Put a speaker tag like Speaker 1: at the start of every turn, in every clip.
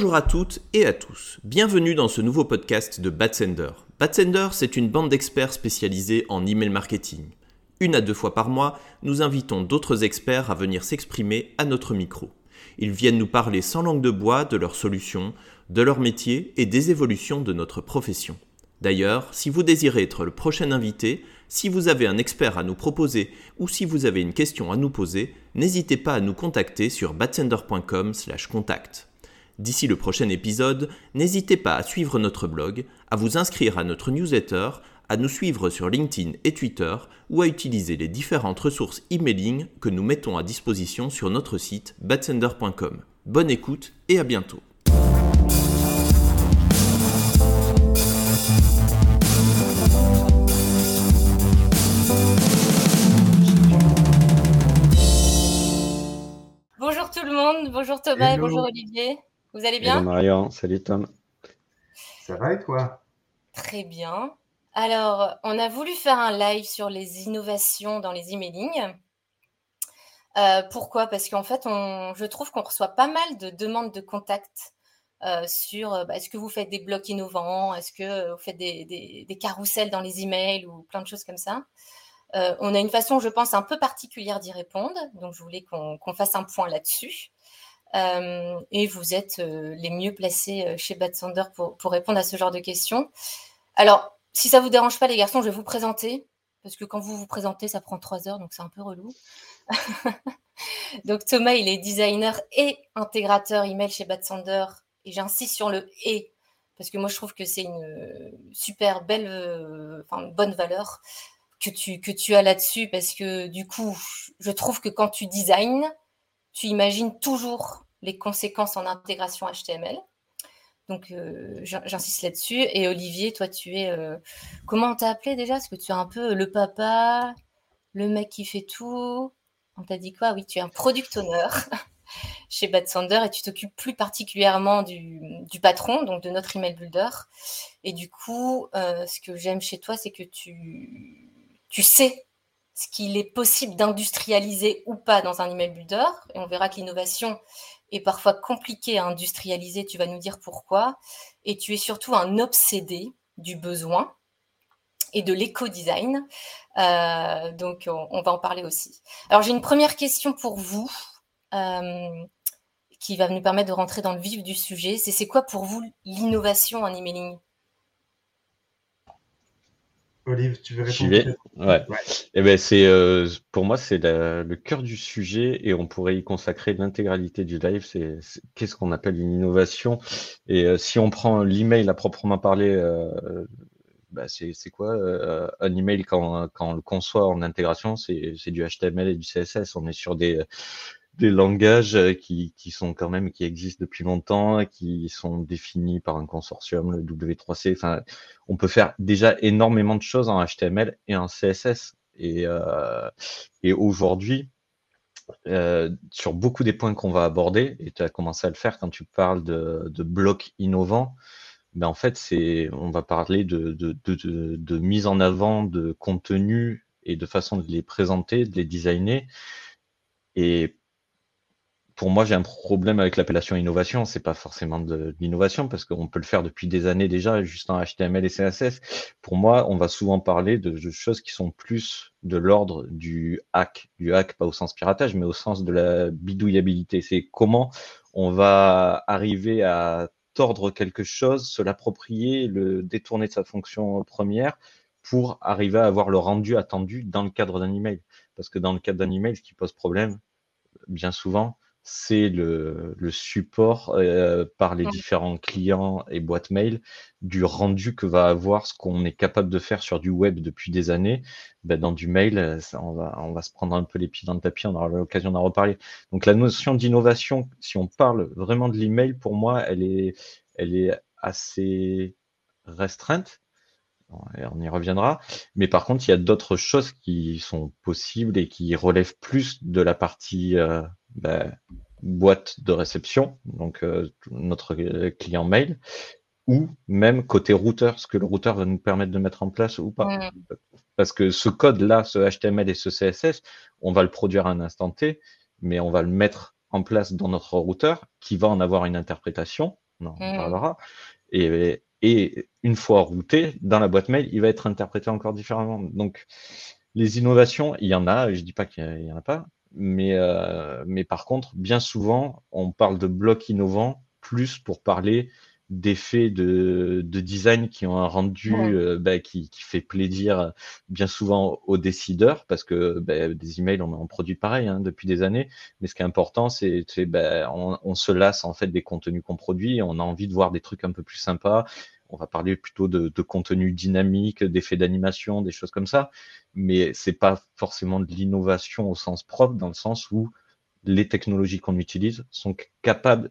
Speaker 1: Bonjour à toutes et à tous. Bienvenue dans ce nouveau podcast de Batsender. Batsender, c'est une bande d'experts spécialisés en email marketing. Une à deux fois par mois, nous invitons d'autres experts à venir s'exprimer à notre micro. Ils viennent nous parler sans langue de bois de leurs solutions, de leur métier et des évolutions de notre profession. D'ailleurs, si vous désirez être le prochain invité, si vous avez un expert à nous proposer ou si vous avez une question à nous poser, n'hésitez pas à nous contacter sur batsender.com/contact. D'ici le prochain épisode, n'hésitez pas à suivre notre blog, à vous inscrire à notre newsletter, à nous suivre sur LinkedIn et Twitter ou à utiliser les différentes ressources emailing que nous mettons à disposition sur notre site batsender.com. Bonne écoute et à bientôt.
Speaker 2: Bonjour tout le monde, bonjour Thomas,
Speaker 3: Hello.
Speaker 2: bonjour Olivier. Vous allez
Speaker 4: Hello
Speaker 2: bien
Speaker 4: Marion, salut Tom.
Speaker 3: Ça va et toi?
Speaker 2: Très bien. Alors, on a voulu faire un live sur les innovations dans les emailing. Euh, pourquoi? Parce qu'en fait, on- je trouve qu'on reçoit pas mal de demandes de contact euh, sur euh, bah, est-ce que vous faites des blocs innovants, est-ce que vous faites des, des, des carousels dans les emails ou plein de choses comme ça? Euh, on a une façon, je pense, un peu particulière d'y répondre, donc je voulais qu'on qu'on fasse un point là-dessus. Euh, et vous êtes euh, les mieux placés euh, chez Bad Sander pour, pour répondre à ce genre de questions. Alors, si ça vous dérange pas, les garçons, je vais vous présenter, parce que quand vous vous présentez, ça prend trois heures, donc c'est un peu relou. donc Thomas, il est designer et intégrateur email chez Bad Sander, et j'insiste sur le et, parce que moi je trouve que c'est une super belle, enfin bonne valeur que tu, que tu as là-dessus, parce que du coup, je trouve que quand tu designs, tu imagines toujours les conséquences en intégration HTML. Donc, euh, j'in- j'insiste là-dessus. Et Olivier, toi, tu es. euh, comment on t'a appelé déjà? Parce que tu es un peu le papa, le mec qui fait tout. On t'a dit quoi? Oui, tu es un product owner chez Bad Sander et tu t'occupes plus particulièrement du, du patron, donc de notre email builder. Et du coup, euh, ce que j'aime chez toi, c'est que tu, tu sais ce qu'il est possible d'industrialiser ou pas dans un email builder. Et on verra que l'innovation est parfois compliquée à industrialiser. Tu vas nous dire pourquoi. Et tu es surtout un obsédé du besoin et de l'éco-design. Euh, donc, on, on va en parler aussi. Alors, j'ai une première question pour vous euh, qui va nous permettre de rentrer dans le vif du sujet. C'est c'est quoi pour vous l'innovation en emailing?
Speaker 3: Olive, tu veux
Speaker 4: J'y
Speaker 3: répondre
Speaker 4: vais. Ouais.
Speaker 3: Ouais.
Speaker 4: Eh ben c'est euh, pour moi c'est la- le cœur du sujet et on pourrait y consacrer l'intégralité du live. C'est c'est- qu'est-ce qu'on appelle une innovation? Et euh, si on prend l'email à proprement parler, euh, bah, c'est c'est quoi un email quand quand on le conçoit en intégration, c'est c'est du HTML et du CSS. On est sur des des langages euh, qui, qui sont quand même qui existent depuis longtemps, qui sont définis par un consortium, le W3C. Enfin, on peut faire déjà énormément de choses en HTML et en CSS. Et, euh, et aujourd'hui, euh, sur beaucoup des points qu'on va aborder, et tu as commencé à le faire quand tu parles de, de blocs innovants, ben en fait, c'est, on va parler de, de, de, de, de mise en avant de contenu et de façon de les présenter, de les designer. Et pour moi, j'ai un problème avec l'appellation innovation. C'est pas forcément de, l'innovation parce qu'on peut le faire depuis des années déjà, juste en HTML et CSS. Pour moi, on va souvent parler de choses qui sont plus de l'ordre du hack, du hack pas au sens piratage, mais au sens de la bidouillabilité. C'est comment on va arriver à tordre quelque chose, se l'approprier, le détourner de sa fonction première pour arriver à avoir le rendu attendu dans le cadre d'un email. Parce que dans le cadre d'un email, ce qui pose problème, bien souvent, c'est le, le support euh, par les différents clients et boîtes mail du rendu que va avoir ce qu'on est capable de faire sur du web depuis des années. Ben, dans du mail, euh, ça, on, va, on va se prendre un peu les pieds dans le tapis, on aura l'occasion d'en reparler. Donc la notion d'innovation, si on parle vraiment de l'email, pour moi, elle est, elle est assez restreinte. On y reviendra. Mais par contre, il y a d'autres choses qui sont possibles et qui relèvent plus de la partie euh, ben, boîte de réception, donc euh, notre client mail, ou même côté routeur, ce que le routeur va nous permettre de mettre en place ou pas.
Speaker 2: Mm.
Speaker 4: Parce que ce code-là, ce HTML et ce CSS, on va le produire à un instant T, mais on va le mettre en place dans notre routeur qui va en avoir une interprétation on en
Speaker 2: Mm.
Speaker 4: parlera. Et, et une fois routé, dans la boîte mail, il va être interprété encore différemment. Donc, les innovations, il y en a, je dis pas qu'il n'y en a pas, mais, euh, mais par contre, bien souvent, on parle de blocs innovants plus pour parler d'effets de, de design qui ont un rendu
Speaker 2: Ouais.
Speaker 4: euh, bah, qui, qui fait plaisir bien souvent aux décideurs, parce que bah, des emails, on en produit pareil hein, depuis des années, mais ce qui est important, c'est c'est, bah, on, on se lasse en fait des contenus qu'on produit, on a envie de voir des trucs un peu plus sympas, on va parler plutôt de, de contenu dynamique, d'effets d'animation, des choses comme ça, mais c'est pas forcément de l'innovation au sens propre, dans le sens où les technologies qu'on utilise sont capables,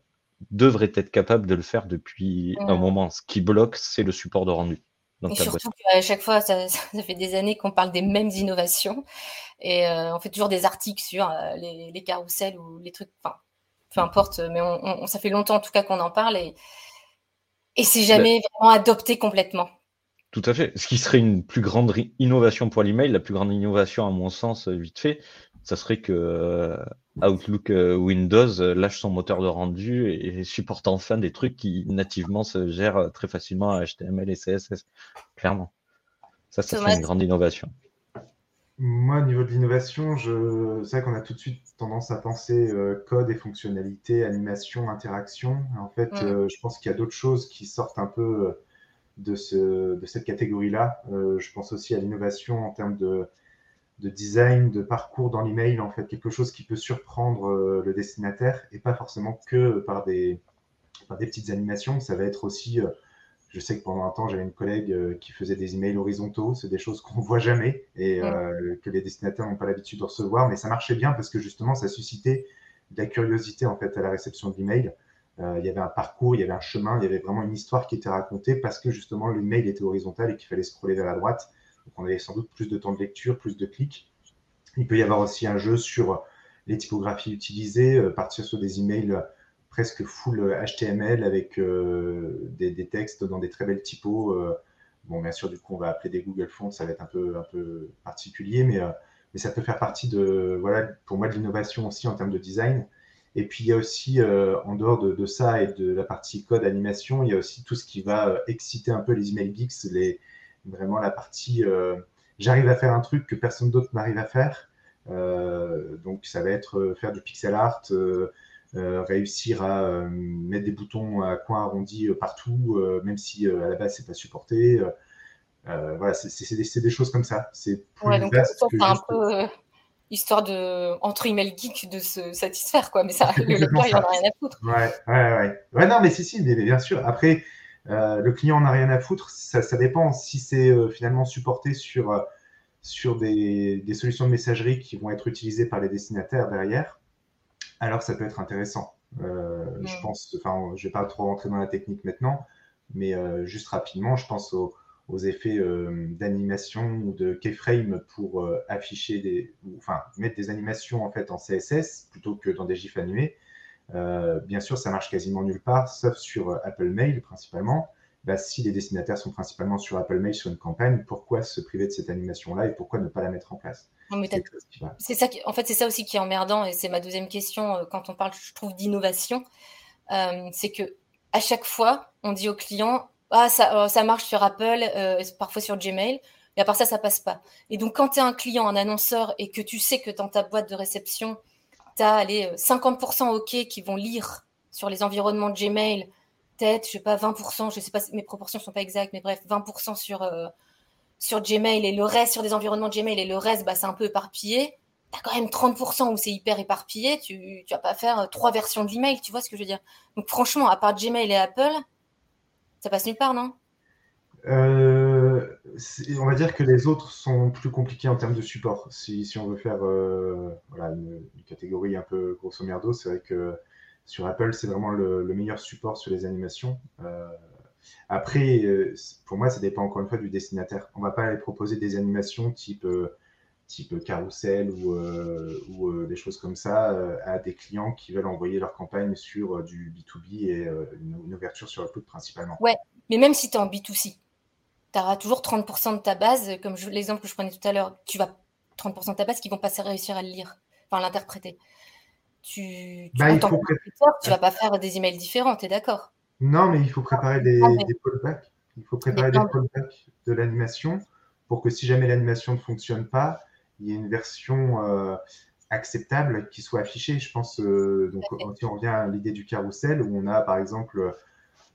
Speaker 4: devraient être capables de le faire depuis un
Speaker 2: Mm.
Speaker 4: moment. Ce qui bloque, c'est le support de rendu.
Speaker 2: Et surtout qu'à chaque fois, ça, ça fait des années qu'on parle des mêmes innovations. Et euh, on fait toujours des articles sur euh, les, les carousels ou les trucs, enfin, peu importe, mais on, on- ça fait longtemps en tout cas qu'on en parle et, et c'est jamais vraiment adopté complètement.
Speaker 4: Tout à fait. Ce qui serait une plus grande innovation pour l'email, la plus grande innovation à mon sens, euh, vite fait, ça serait que euh, Outlook euh, Windows lâche son moteur de rendu et, et supporte enfin des trucs qui nativement se gèrent très facilement à HTML et CSS. Clairement. Ça, ça serait une grande innovation.
Speaker 3: Moi, au niveau de l'innovation, je... c'est vrai qu'on a tout de suite tendance à penser euh, code et fonctionnalité, animation, interaction. En fait,
Speaker 2: Mm.
Speaker 3: euh, je pense qu'il y a d'autres choses qui sortent un peu euh, de, ce... de cette catégorie-là. Euh, je pense aussi à l'innovation en termes de... de design, de parcours dans l'email, en fait, quelque chose qui peut surprendre le destinataire et pas forcément que par des, par des petites animations. Ça va être aussi, je sais que pendant un temps, j'avais une collègue euh, qui faisait des emails horizontaux. C'est des choses qu'on voit jamais et euh, que les destinataires n'ont pas l'habitude de recevoir. Mais ça marchait bien parce que justement, ça suscitait de la curiosité en fait à la réception de l'email. Euh, il y avait un parcours, il y avait un chemin, il y avait vraiment une histoire qui était racontée parce que justement l'email était horizontal et qu'il fallait scroller vers la droite. Donc on avait sans doute plus de temps de lecture, plus de clics. Il peut y avoir aussi un jeu sur les typographies utilisées, partir sur des emails presque full HTML avec euh, des, textes dans des très belles typos. Euh, bon, bien sûr, du coup, on va appeler des Google Fonts, ça va être un peu, un peu particulier, mais, euh, mais ça peut faire partie de, voilà, pour moi, de l'innovation aussi en termes de design. Et puis, il y a aussi, euh, en dehors de, ça et de la partie code animation, il y a aussi tout ce qui va euh, exciter un peu les email geeks, les, vraiment la partie euh, j'arrive à faire un truc que personne d'autre n'arrive à faire. Euh, donc, ça va être faire du pixel art, euh, réussir à euh, mettre des boutons à coin arrondi euh, partout, même si euh, à la base, c'est pas supporté. Euh, voilà, c'est des, des, choses comme ça. C'est
Speaker 2: ouais, donc, vaste juste... un peu euh, histoire de entre email geek de se satisfaire quoi. Mais ça le lecteur il en a rien à foutre.
Speaker 3: Ouais ouais ouais. Ouais non mais si si mais bien sûr. Après euh, le client en a rien à foutre. Ça, ça dépend. Si c'est euh, finalement supporté sur euh, sur des, des, solutions de messagerie qui vont être utilisées par les destinataires derrière alors ça peut être intéressant ouais. je pense enfin je vais pas trop rentrer dans la technique maintenant mais euh, juste rapidement je pense au aux effets euh, d'animation ou de keyframe pour euh, afficher des, ou, enfin mettre des animations en fait en CSS plutôt que dans des gifs animés. Euh, bien sûr, ça marche quasiment nulle part, sauf sur euh, Apple Mail principalement. Bah, si les destinataires sont principalement sur Apple Mail sur une campagne, pourquoi se priver de cette animation-là et pourquoi ne pas la mettre en place?
Speaker 2: C'est ça, qui, en fait, c'est ça aussi qui est emmerdant et c'est ma deuxième question euh, quand on parle, je trouve, d'innovation, euh, c'est que à chaque fois, on dit au client ah, ça, euh, ça, marche sur Apple, parfois sur Gmail, et à part ça, ça passe pas. Et donc, quand tu es un client, un annonceur, et que tu sais que dans ta boîte de réception, tu as les 50% OK qui vont lire sur les environnements de Gmail, peut-être, je sais pas, 20%, je sais pas, mes proportions sont pas exactes, mais bref, 20% sur, euh, sur Gmail et le reste sur des environnements de Gmail et le reste, bah, c'est un peu éparpillé. Tu as quand même 30% où c'est hyper éparpillé, tu, tu vas pas faire trois versions de l'email, tu vois ce que je veux dire. Donc, franchement, à part Gmail et Apple, ça passe nulle part, non?
Speaker 3: Euh, On va dire que les autres sont plus compliqués en termes de support. Si, si on veut faire euh, voilà, une, une, catégorie un peu grosso merdo, c'est vrai que sur Apple, c'est vraiment le, le, meilleur support sur les animations. Euh, après, pour moi, ça dépend encore une fois du destinataire. On ne va pas aller proposer des animations type, type carrousel ou, des choses comme ça à des clients qui veulent envoyer leur campagne sur du B2B et une, ouverture sur Outlook principalement.
Speaker 2: Ouais, mais même si tu es en B2C, tu auras toujours 30% de ta base, comme l'exemple que je prenais tout à l'heure, tu vas 30% de ta base qui vont pas réussir à le lire, enfin l'interpréter. Tu, tu,
Speaker 3: bah,
Speaker 2: en tant que tu vas pas faire des emails différents, tu es d'accord?
Speaker 3: Non, mais il faut préparer des,
Speaker 2: Ah, mais-
Speaker 3: des callbacks. Il faut préparer des
Speaker 2: Des
Speaker 3: callbacks de l'animation pour que si jamais l'animation ne fonctionne pas, il y ait une version euh, acceptable qui soit affichée. Je pense, euh, donc, si on revient à l'idée du carrousel, où on a par exemple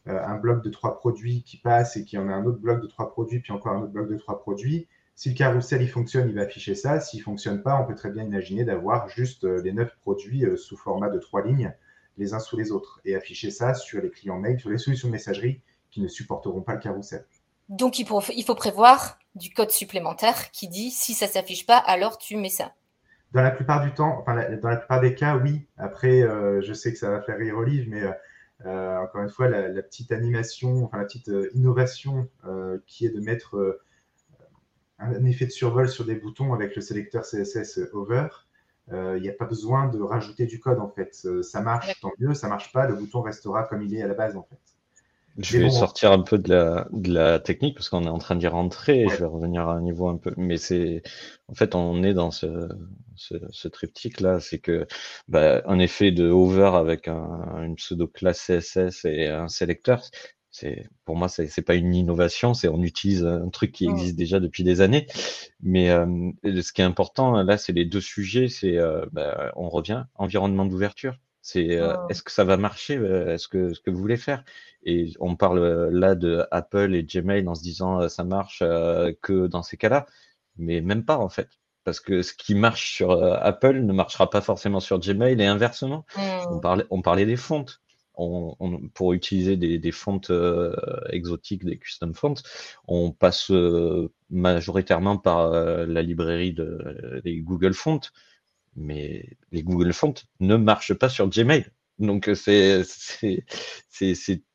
Speaker 3: euh, un bloc de trois produits qui passe et qui en a un autre bloc de trois produits, puis encore un autre bloc de trois produits. Si le carrousel il fonctionne, il va afficher ça. S'il ne fonctionne pas, on peut très bien imaginer d'avoir juste euh, les neuf produits euh, sous format de trois lignes, les uns sous les autres, et afficher ça sur les clients mail, sur les solutions de messagerie qui ne supporteront pas le carrousel.
Speaker 2: Donc, il faut, il faut prévoir du code supplémentaire qui dit si ça s'affiche pas, alors tu mets ça.
Speaker 3: Dans la plupart du temps, enfin, la- dans la plupart des cas, oui. Après, euh, je sais que ça va faire rire Olive, mais euh, encore une fois, la, la petite animation, enfin la petite euh, innovation qui est de mettre un effet de survol sur des boutons avec le sélecteur CSS over. euh, Il n'y a pas besoin de rajouter du code en fait. Euh, ça marche, tant mieux. Ça marche pas, le bouton restera comme il est à la base en fait.
Speaker 4: Je vais
Speaker 3: bon.
Speaker 4: sortir un peu de la, de la technique parce qu'on est en train d'y rentrer
Speaker 3: Ouais.
Speaker 4: je vais revenir à un niveau un peu. Mais c'est, en fait, on est dans ce, ce, ce triptyque là, c'est que bah, un effet de hover avec un, une pseudo classe CSS et un sélecteur, c'est pour moi c'est pas une innovation, c'est on utilise un truc qui existe déjà depuis des années. Mais euh, ce qui est important là, c'est les deux sujets, c'est euh, bah, on revient environnement d'ouverture. C'est euh, est-ce que ça va marcher, euh, est-ce que ce que vous voulez faire? Et on parle euh, là de Apple et Gmail en se disant euh, ça marche euh, que dans ces cas-là, mais même pas en fait. Parce que ce qui marche sur euh, Apple ne marchera pas forcément sur Gmail et inversement. On
Speaker 2: Hmm.
Speaker 4: parlait, on parlait des fontes. On, pour utiliser des, fontes euh, exotiques, des custom fonts, on passe euh, majoritairement par euh, la librairie de, des Google Fonts, mais les Google Fonts ne marchent pas sur Gmail. Donc c'est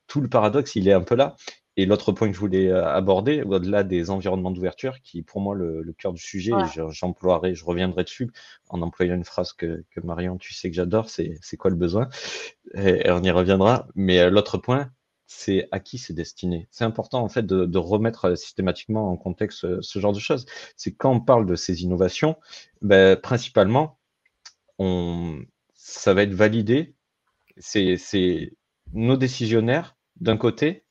Speaker 4: tout le paradoxe, il est un peu là. Et l'autre point que je voulais euh, aborder, au-delà des environnements d'ouverture, qui est pour moi le, le cœur du sujet,
Speaker 2: Ouais.
Speaker 4: et je- j'emploierai, je reviendrai dessus en employant une phrase que, que Marion, tu sais que j'adore, c'est c'est quoi le besoin? Et, et on y reviendra. Mais euh, l'autre point, c'est à qui c'est destiné? C'est important en fait de, de remettre euh, systématiquement en contexte ce genre de choses. C'est quand on parle de ces innovations, ben, principalement, on, ça va être validé. C'est nos décisionnaires d'un côté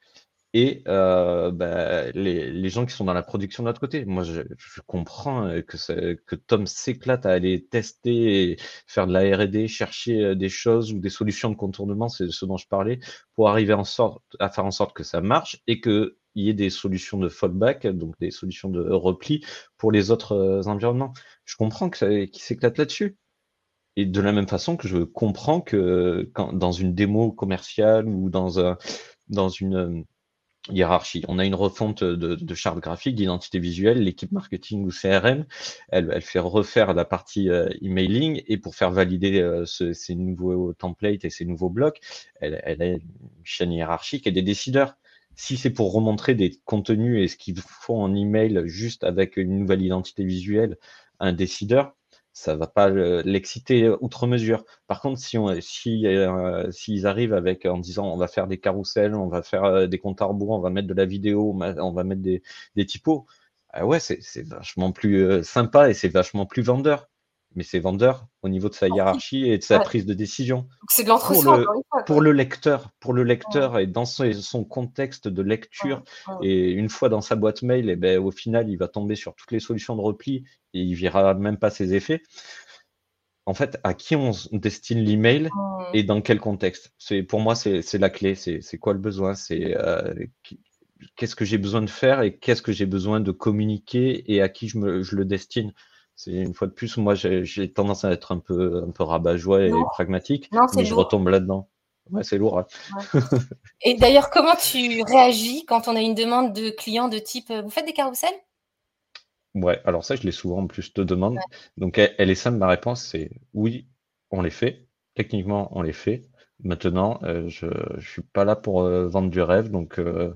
Speaker 4: et euh, bah, les, les gens qui sont dans la production de l'autre côté. Moi, je, comprends euh, que, que Tom s'éclate à aller tester et faire de la R&D, chercher euh, des choses ou des solutions de contournement, c'est ce dont je parlais, pour arriver en sorte, à faire en sorte que ça marche et qu'il y ait des solutions de fallback, donc des solutions de repli pour les autres euh, environnements. Je comprends qu'il s'éclate là-dessus. Et de la même façon que je comprends que dans une démo commerciale ou dans, un, dans une hiérarchie, on a une refonte de, de charte graphique, d'identité visuelle, l'équipe marketing ou CRM, elle, fait refaire la partie euh, emailing et pour faire valider euh, ce- ces nouveaux templates et ces nouveaux blocs, elle, elle a une chaîne hiérarchique et des décideurs. Si c'est pour remontrer des contenus et ce qu'ils font en email juste avec une nouvelle identité visuelle un décideur, ça va pas le- l'exciter outre mesure. Par contre, si euh, s'ils arrivent avec en disant on va faire des carousels, on va faire euh, des comptes à rebours, on va mettre de la vidéo, on va, mettre des, des typos, ah c'est vachement plus euh, sympa et c'est vachement plus vendeur. Mais c'est vendeur au niveau de sa hiérarchie et de sa
Speaker 2: Ouais.
Speaker 4: prise de décision
Speaker 2: c'est de
Speaker 4: Pour le-
Speaker 2: encore une fois.
Speaker 4: pour le lecteur, pour le lecteur et dans son, son contexte de lecture.
Speaker 2: Ouais.
Speaker 4: Et une fois dans sa boîte mail, et ben, au final, il va tomber sur toutes les solutions de repli et il verra même pas ses effets. En fait, à qui on destine l'email et dans quel contexte? C'est pour moi, c'est c'est la clé. C'est c'est quoi le besoin? C'est euh, qu'est-ce que j'ai besoin de faire et qu'est-ce que j'ai besoin de communiquer et à qui je, me, je le destine? C'est une fois de plus, moi, j'ai tendance à être un peu un peu rabat-joie et
Speaker 2: Non.
Speaker 4: pragmatique,
Speaker 2: Non, c'est
Speaker 4: mais je
Speaker 2: lourd.
Speaker 4: retombe là-dedans. Ouais, c'est lourd. hein.
Speaker 2: Et d'ailleurs, comment tu réagis quand on a une demande de client de type euh, Vous faites des carousels?
Speaker 4: Ouais, alors ça, je l'ai souvent en plus te demande. Donc, elle, elle est simple, ma réponse, c'est oui, on les fait. Techniquement, on les fait. Maintenant, euh, je ne suis pas là pour euh, vendre du rêve. Donc, euh,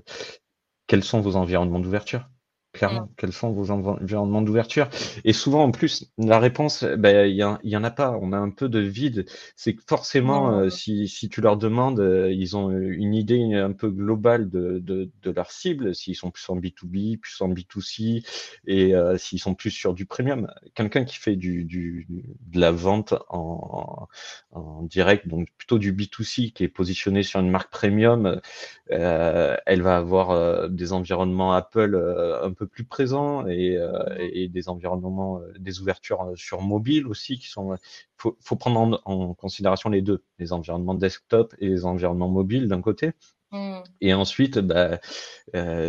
Speaker 4: quels sont vos environnements d'ouverture? Clairement. Quels sont vos environnements d'ouverture? Et souvent, en plus, la réponse, ben, il ben, y, en a pas. On a un peu de vide. C'est que forcément, euh, si, si, tu leur demandes, euh, ils ont une idée un peu globale de, de, de leur cible, s'ils sont plus en B2B, plus en B2C, et euh, s'ils sont plus sur du premium. Quelqu'un qui fait du, du, de la vente en, en direct, donc plutôt du B2C, qui est positionné sur une marque premium, elle va avoir des environnements Apple un peu plus présents et, euh, des environnements, euh, des ouvertures euh, sur mobile aussi qui sont. Faut, faut prendre en, considération les deux, les environnements desktop et les environnements mobiles d'un côté. Mmh. Et ensuite, bah,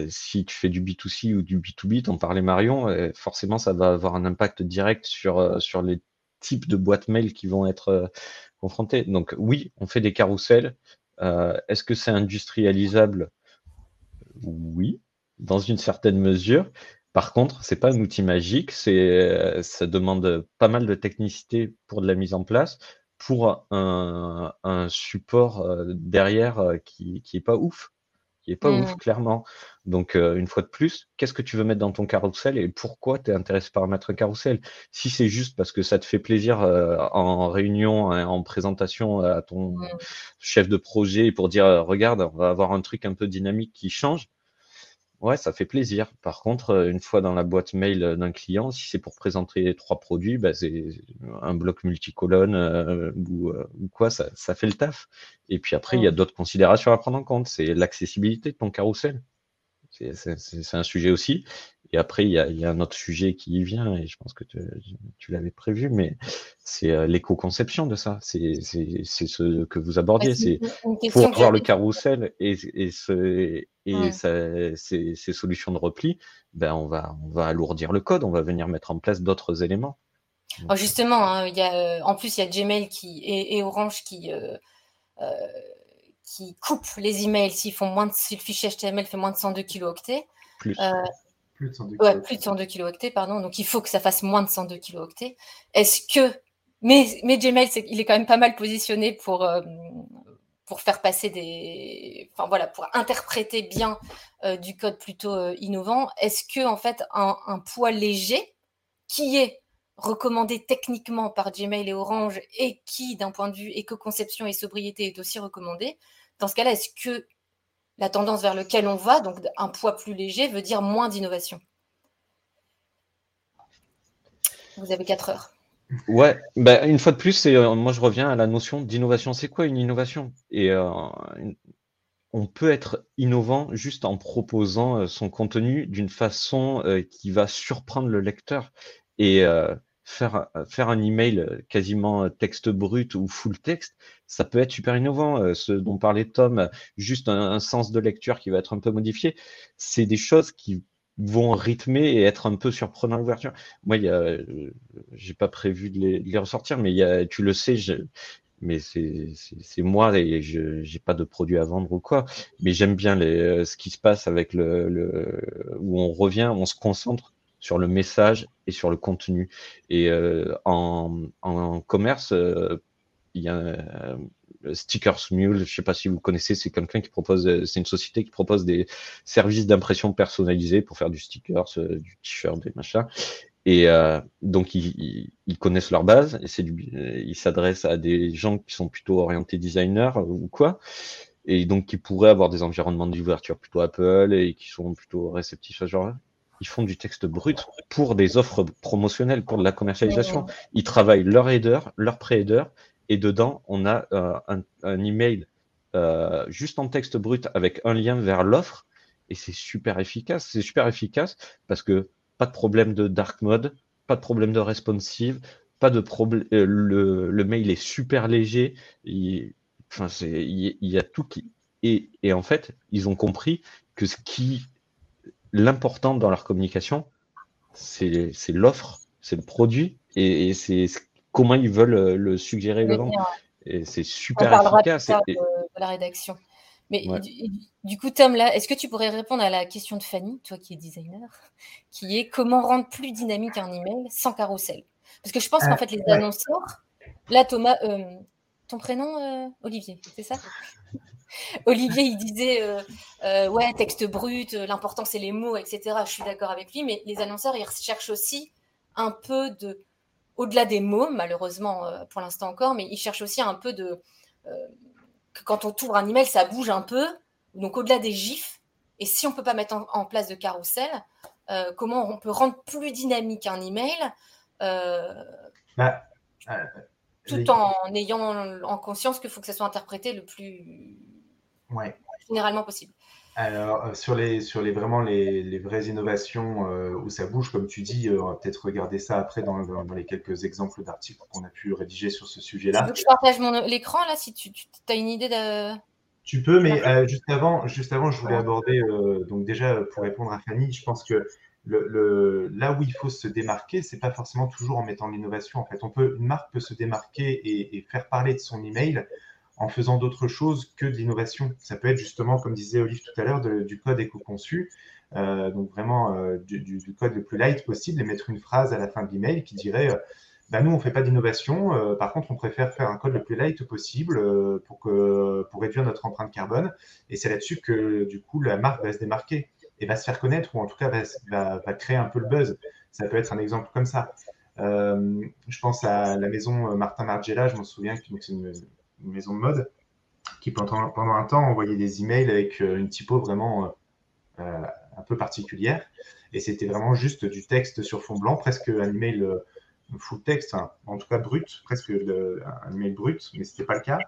Speaker 4: si tu fais du B2C ou du B2B, t'en parlais Marion, forcément ça va avoir un impact direct sur, sur les types de boîtes mail qui vont être confrontés. Donc oui, on fait des carousels. Est-ce que c'est industrialisable? Oui dans une certaine mesure. Par contre, c'est pas un outil magique, c'est, euh, ça demande pas mal de technicité pour de la mise en place, pour un, un support euh, derrière euh, qui, qui est pas ouf, qui est pas ouf, mmh. clairement. Donc, une fois de plus, qu'est-ce que tu veux mettre dans ton carrousel et pourquoi tu es intéressé par mettre un carrousel? Si c'est juste parce que ça te fait plaisir en réunion, hein, en présentation à ton mmh. chef de projet pour dire, regarde, on va avoir un truc un peu dynamique qui change, Ouais, ça fait plaisir. Par contre, euh, une fois dans la boîte mail euh, d'un client, si c'est pour présenter trois produits, bah, c'est un bloc multicolone euh, ou, quoi, ça, ça, fait le taf. Et puis après, il y a d'autres considérations à prendre en compte. C'est l'accessibilité de ton carrousel. C'est un sujet aussi. Et après, il y, a, il y, a, un autre sujet qui y vient, et je pense que tu, tu l'avais prévu, mais c'est euh, l'éco-conception de ça. C'est ce que vous abordiez. C'est pour avoir le carrousel et, et, ce, et ces, ces, solutions de repli, ben on, va, on va alourdir le code, on va venir mettre en place d'autres éléments.
Speaker 2: Oh, justement, hein, il y a, euh, en plus, il y a Gmail qui, et, et Orange qui. Euh, euh, qui coupent les emails s'ils font moins de, si le fichier HTML fait moins de 102 kilooctets.
Speaker 3: Plus.
Speaker 2: Euh, plus de 102 ouais, plus de 102 kilooctets, pardon. Donc il faut que ça fasse moins de 102 kilooctets. Est-ce que mais, mais Gmail, c'est il est quand même pas mal positionné pour euh, pour faire passer des, enfin voilà, pour interpréter bien euh, du code plutôt euh, innovant. Est-ce que en fait un, un, poids léger qui est recommandé techniquement par Gmail et Orange et qui, d'un point de vue éco-conception et sobriété, est aussi recommandé, dans ce cas-là, est-ce que la tendance vers laquelle on va, donc un poids plus léger, veut dire moins d'innovation? Vous avez quatre heures.
Speaker 4: Ouais, bah, une fois de plus, euh, moi je reviens à la notion d'innovation. C'est quoi une innovation? Et euh, on peut être innovant juste en proposant euh, son contenu d'une façon qui va surprendre le lecteur. Et faire, faire un email quasiment texte brut ou full texte, ça peut être super innovant. Ce dont parlait Tom, juste un, sens de lecture qui va être un peu modifié, c'est des choses qui vont rythmer et être un peu surprenant l'ouverture. Moi, il a, j'ai pas prévu de les, ressortir, mais il y a, tu le sais, je, mais c'est moi et je j'ai pas de produit à vendre ou quoi. Mais j'aime bien les, ce qui se passe avec le, le où on revient, on se concentre sur le message et sur le contenu. Et euh, en, en, commerce, euh, il y a euh, Stickers Mule, je ne sais pas si vous connaissez, c'est quelqu'un qui propose, c'est une société qui propose des services d'impression personnalisés pour faire du stickers, du t-shirt, des machins. Et donc ils, connaissent leur base et c'est ils s'adressent à des gens qui sont plutôt orientés designers ou quoi, et donc qui pourraient avoir des environnements d'ouverture plutôt Apple et qui sont plutôt réceptifs à ce genre-là ils font du texte brut pour des offres promotionnelles, pour de la commercialisation. Ils travaillent leur header, leur pré-header, et dedans, on a euh, un, un, email euh, juste en texte brut avec un lien vers l'offre, et c'est super efficace. C'est super efficace parce que pas de problème de dark mode, pas de problème de responsive, pas de problème. Euh, le, le, mail est super léger. Il, enfin, il, il y a tout qui. Et, et en fait, ils ont compris que ce qui l'important dans leur communication, c'est l'offre, c'est le produit et, c'est comment ils veulent euh, le suggérer le vendre. Et c'est super efficace.
Speaker 2: De, la rédaction. Mais du, coup, Tom, là, est-ce que tu pourrais répondre à la question de Fanny, toi qui es designer, qui est comment rendre plus dynamique un email sans carrousel? Parce que je pense qu'en euh, fait, les annonceurs, là, Thomas, euh, ton prénom, Olivier, c'est ça? Olivier, il disait euh, ouais, texte brut, l'important c'est les mots, etc. Je suis d'accord avec lui, mais les annonceurs, ils cherchent aussi un peu de, au-delà des mots, malheureusement pour l'instant encore, mais ils cherchent aussi un peu de, que quand on tourne un email, ça bouge un peu, donc au-delà des gifs. Et si on peut pas mettre en, place de carrousel, comment on peut rendre plus dynamique un email bah, tout en ayant en conscience qu'il faut que ça soit interprété le plus généralement possible.
Speaker 3: Alors, euh, sur les, sur les vraiment les, les vraies innovations euh, où ça bouge, comme tu dis, euh, on va peut-être regarder ça après dans, dans les quelques exemples d'articles qu'on a pu rédiger sur ce sujet-là.
Speaker 2: Je partage mon l'écran là si tu, tu as une idée de.
Speaker 3: Tu peux, mais juste, avant, juste avant, je voulais aborder, donc déjà pour répondre à Fanny, je pense que le, là où il faut se démarquer, c'est pas forcément toujours en mettant l'innovation. En fait, on peut, une marque peut se démarquer et, faire parler de son email en faisant d'autres choses que de l'innovation. Ça peut être justement, comme disait Olive tout à l'heure, du code éco-conçu, euh, donc vraiment euh, du, code le plus light possible et mettre une phrase à la fin de l'email qui dirait euh, bah, nous, on ne fait pas d'innovation, par contre, on préfère faire un code le plus light possible pour, que, pour réduire notre empreinte carbone. Et c'est là-dessus que, du coup, la marque va se démarquer et va se faire connaître ou en tout cas va, créer un peu le buzz. Ça peut être un exemple comme ça. Euh, je pense à la maison Martin Margiela, je m'en souviens, que c'est une, maison de mode qui pendant, un temps envoyait des emails avec euh, une typo vraiment euh, un peu particulière. Et c'était vraiment juste du texte sur fond blanc, presque un email full texte, en tout cas brut, presque un email brut, mais ce n'était pas le cas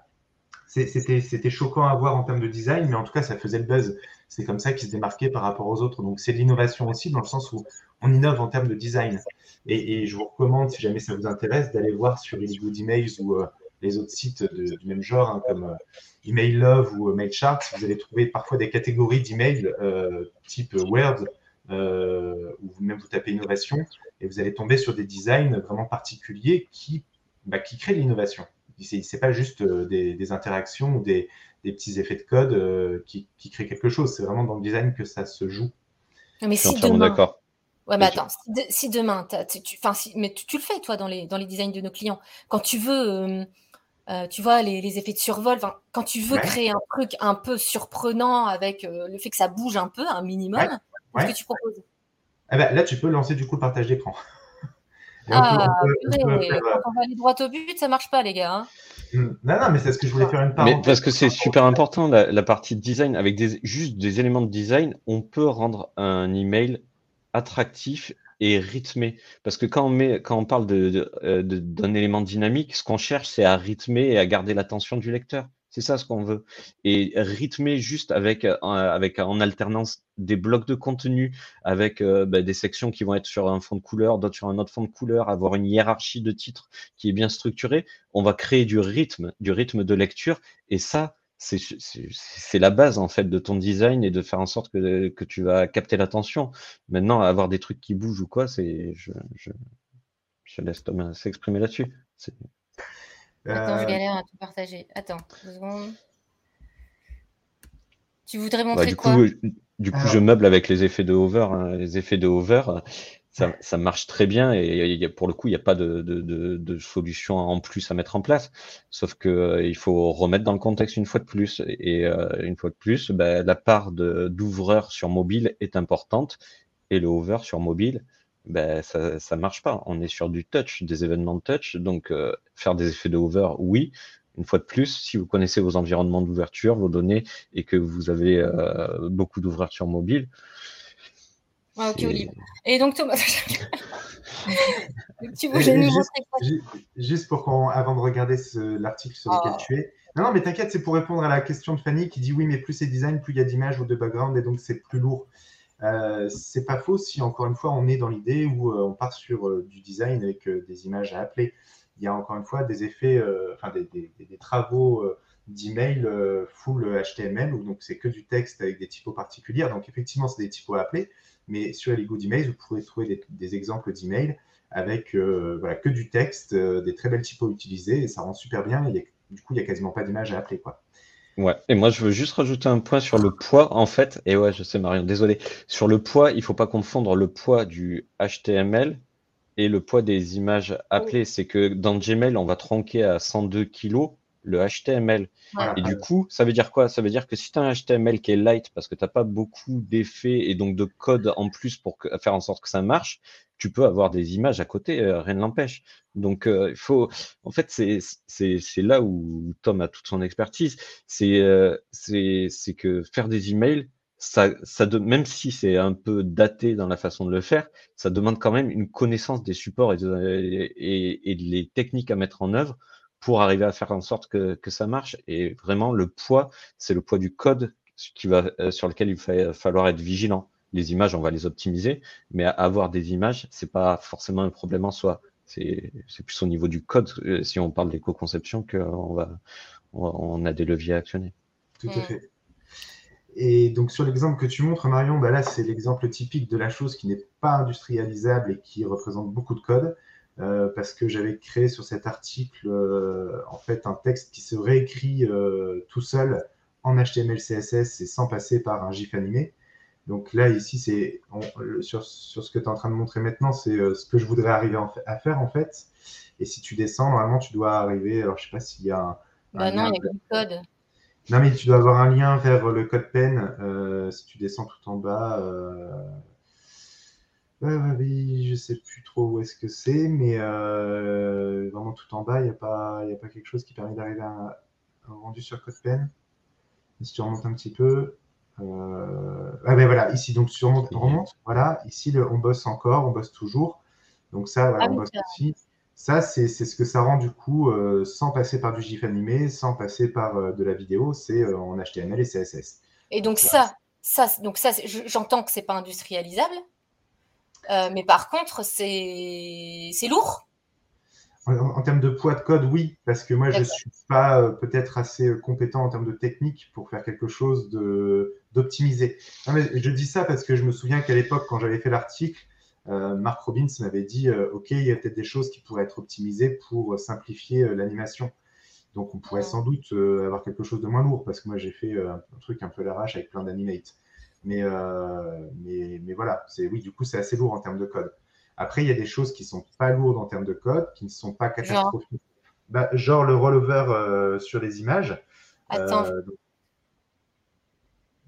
Speaker 3: c'était choquant à voir en termes de design, mais en tout cas, ça faisait le buzz. C'est comme ça qu'il se démarquait par rapport aux autres. Donc, c'est l'innovation aussi, dans le sens où on innove en termes de design. Et, je vous recommande, si jamais ça vous intéresse, d'aller voir sur les Good Emails ou euh, les autres sites du même genre, hein, comme euh, Email Love ou euh, MailChart. Vous allez trouver parfois des catégories d'emails type Word, ou même vous tapez innovation, et vous allez tomber sur des designs vraiment particuliers qui, bah, qui créent l'innovation c'est pas juste euh, des, interactions ou des, petits effets de code euh, qui, créent quelque chose. C'est vraiment dans le design que ça se joue.
Speaker 2: mais si demain... d'accord. Ouais, mais attends, si, demain, tu, mais tu, le fais, toi, dans les, dans les designs de nos clients. Quand tu veux, euh, tu vois, les, effets de survol, quand tu veux créer un truc un peu surprenant avec le fait que ça bouge un peu, un minimum, qu'est-ce que tu proposes?
Speaker 3: Eh ben, Là, tu peux lancer du coup le partage d'écran.
Speaker 2: Ah, quand on va aller droit au but, ça marche pas, les gars. Hein.
Speaker 3: Hmm. Non, non, mais c'est ce que je voulais faire une parenthèse.
Speaker 4: Mais parce que c'est super important, la, partie design, avec des, juste des éléments de design, on peut rendre un email attractif et rythmé. Parce que quand on, met, quand on parle euh, d'un élément dynamique, ce qu'on cherche, c'est à rythmer et à garder l'attention du lecteur. C'est ça ce qu'on veut. Et rythmer juste avec, euh, avec en alternance des blocs de contenu, avec euh, bah, des sections qui vont être sur un fond de couleur, d'autres sur un autre fond de couleur, avoir une hiérarchie de titres qui est bien structurée, on va créer du rythme, du rythme de lecture. Et ça, c'est la base en fait de ton design et de faire en sorte que, que tu vas capter l'attention. Maintenant, avoir des trucs qui bougent ou quoi, c'est je, je, je laisse Thomas s'exprimer là-dessus.
Speaker 2: Attends, je euh, galère à tout partager. Attends, deux secondes. Tu voudrais bah, montrer
Speaker 4: du
Speaker 2: quoi?
Speaker 4: coup, Du coup, je meuble avec les effets de hover. Hein. Les effets de hover, ça, marche très bien et pour le coup, il n'y a pas de, solution en plus à mettre en place. Sauf qu'il euh, faut remettre dans le contexte une fois de plus. Et euh, une fois de plus, bah, la part d'ouvreur sur mobile est importante et le hover sur mobile, ben, ça ne marche pas. On est sur du touch, des événements de touch. Donc, euh, faire des effets de hover, oui. Une fois de plus, si vous connaissez vos environnements d'ouverture, vos données, et que vous avez euh, beaucoup d'ouverture mobile.
Speaker 2: Ah, ok, Olive. Et donc, Thomas,
Speaker 3: tu veux, juste, juste, pour qu'on, avant de regarder l'article sur lequel oh. tu es. Non, non, mais t'inquiète, c'est pour répondre à la question de Fanny qui dit oui, mais plus c'est design, plus il y a d'images ou de background, et donc c'est plus lourd. Euh, c'est pas faux si encore une fois on est dans l'idée où euh, on part sur euh, du design avec des images à appeler. Il y a encore une fois des effets, enfin des, travaux d'email full HTML où donc c'est que du texte avec des typos particulières. Donc effectivement c'est des typos à appeler, mais sur les Good Emails vous pouvez trouver des, exemples d'emails avec voilà que du texte, des très belles typos utilisées et ça rend super bien. du coup il y a quasiment pas d'image à appeler quoi.
Speaker 4: Ouais, et moi je veux juste rajouter un point sur le poids en fait. Et ouais, je sais Marion, désolé. Sur le poids, il faut pas confondre le poids du HTML et le poids des images appelées. C'est que dans Gmail, on va tronquer à 102 kg le HTML. Et du coup, ça veut dire quoi? Ça veut dire que si tu as un HTML qui est light parce que tu n'as pas beaucoup d'effets et donc de code en plus pour faire en sorte que ça marche, tu peux avoir des images à côté, euh, rien ne l'empêche. Donc, euh, il faut, en fait, c'est là où Tom a toute son expertise. C'est euh, c'est que faire des emails, ça, ça de, même si c'est un peu daté dans la façon de le faire, ça demande quand même une connaissance des supports et, et, et les techniques à mettre en œuvre pour arriver à faire en sorte que, que ça marche. Et vraiment, le poids, c'est le poids du code qui va, sur lequel il va falloir être vigilant les images, on va les optimiser, mais avoir des images, c'est pas forcément un problème en soi. C'est plus au niveau du code, euh, si on parle d'éco-conception, qu'on va, on a des leviers à actionner.
Speaker 3: Tout à fait. Et donc sur l'exemple que tu montres, Marion, bah là c'est l'exemple typique de la chose qui n'est pas industrialisable et qui représente beaucoup de code, euh, parce que j'avais créé sur cet article euh, en fait un texte qui se réécrit tout seul en HTML, CSS et sans passer par un GIF animé. Donc là, ici, c'est sur, sur, ce que tu es en train de montrer maintenant, c'est euh, ce que je voudrais arriver à faire en fait. Et si tu descends, normalement, tu dois arriver. Alors, je sais pas s'il y a un.
Speaker 2: Bah non, il a code.
Speaker 3: Non, mais tu dois avoir un lien vers le code pen. Euh, si tu descends tout en bas. Oui, je sais plus trop où est-ce que c'est, mais euh, vraiment tout en bas, il n'y a, pas, a pas quelque chose qui permet d'arriver à un rendu sur CodePen. Si tu remontes un petit peu, euh, ah ben voilà, ici, donc sur mon remonte, voilà, ici, le, on bosse encore, on bosse toujours. Donc ça, voilà, ah on bosse aussi. Ça, c'est ce que ça rend du coup, euh, sans passer par du GIF animé, sans passer par euh, de la vidéo, c'est en HTML et CSS.
Speaker 2: Et donc ça, ça, donc ça, j'entends que c'est pas industrialisable, mais par contre, c'est lourd.
Speaker 3: En, termes de poids de code, oui, parce que moi, je ne suis pas euh, peut-être assez euh, compétent en termes de technique pour faire quelque chose d'optimisé. Je dis ça parce que je me souviens qu'à l'époque, quand j'avais fait l'article, euh, Mark Robbins m'avait dit OK, il y a peut-être des choses qui pourraient être optimisées pour simplifier l'animation. Donc, on pourrait sans doute avoir quelque chose de moins lourd parce que moi, j'ai fait un, truc un peu l'arrache avec plein d'animates. Mais, mais, mais voilà, oui, du coup, c'est assez lourd en termes de code. Après, il y a des choses qui ne sont pas lourdes en termes de code, qui ne sont pas catastrophiques. Genre, bah, genre le rollover euh, sur les images.
Speaker 2: Attends. Euh,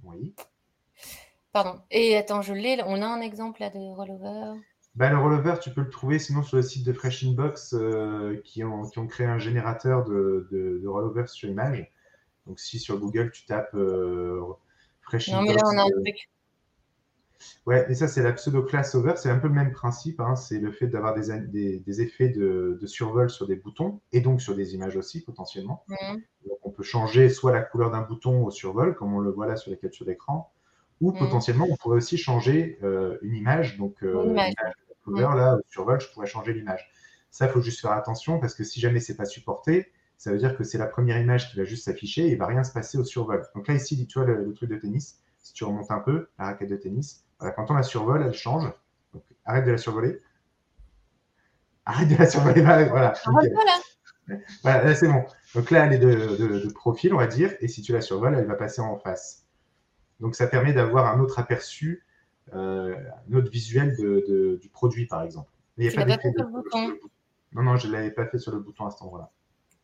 Speaker 3: oui.
Speaker 2: Pardon. Et attends, je l'ai. On a un exemple là de rollover?
Speaker 3: Bah, le rollover, tu peux le trouver sinon sur le site de Fresh Inbox euh, qui, ont, qui, ont, créé un générateur de, de, rollover sur image. Donc, si sur Google tu tapes. Non, mais là, on a un truc. Ouais, et ça, c'est la pseudo-class over. C'est un peu le même principe. Hein. C'est le fait d'avoir des, des, effets de, survol sur des boutons et donc sur des images aussi, potentiellement. Mhm. Donc, on peut changer soit la couleur d'un bouton au survol, comme on le voit là sur les captures d'écran, ou mhm. potentiellement, on pourrait aussi changer euh, une image. Donc, euh, une image. couleur, là, au survol, je pourrais changer l'image. Ça, il faut juste faire attention parce que si jamais c'est pas supporté, ça veut dire que c'est la première image qui va juste s'afficher et il va rien se passer au survol. Donc là, ici, tu vois le truc de tennis. Si tu remontes un peu, la raquette de tennis, quand on la survole, elle change. Donc, arrête de la survoler. Arrête de la survoler. Voilà. voilà c'est bon. Donc là, elle est de, profil, on va dire. Et si tu la survoles, elle va passer en face. Donc ça permet d'avoir un autre aperçu, euh, un autre visuel du produit, par exemple.
Speaker 2: Il pas, fait sur le bouton?
Speaker 3: Non, non, je ne l'avais pas fait sur le bouton à cet endroit-là.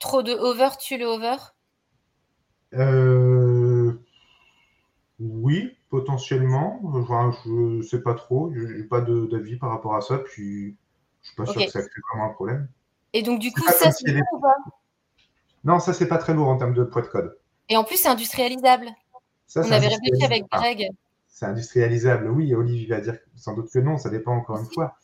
Speaker 2: Trop de over, tu le over?
Speaker 3: Euh... Oui, potentiellement. je ne sais pas trop. Je n'ai pas d'avis par rapport à ça. Puis, je suis pas sûr que ça crée vraiment un problème.
Speaker 2: Et donc, du coup, ça, c'est lourd ou pas?
Speaker 3: Non, ça, c'est pas très lourd en termes de poids de code.
Speaker 2: Et en plus, c'est industrialisable. Ça, On avait réfléchi avec Greg.
Speaker 3: C'est industrialisable, oui. Olivier va dire sans doute que non. Ça dépend encore une fois.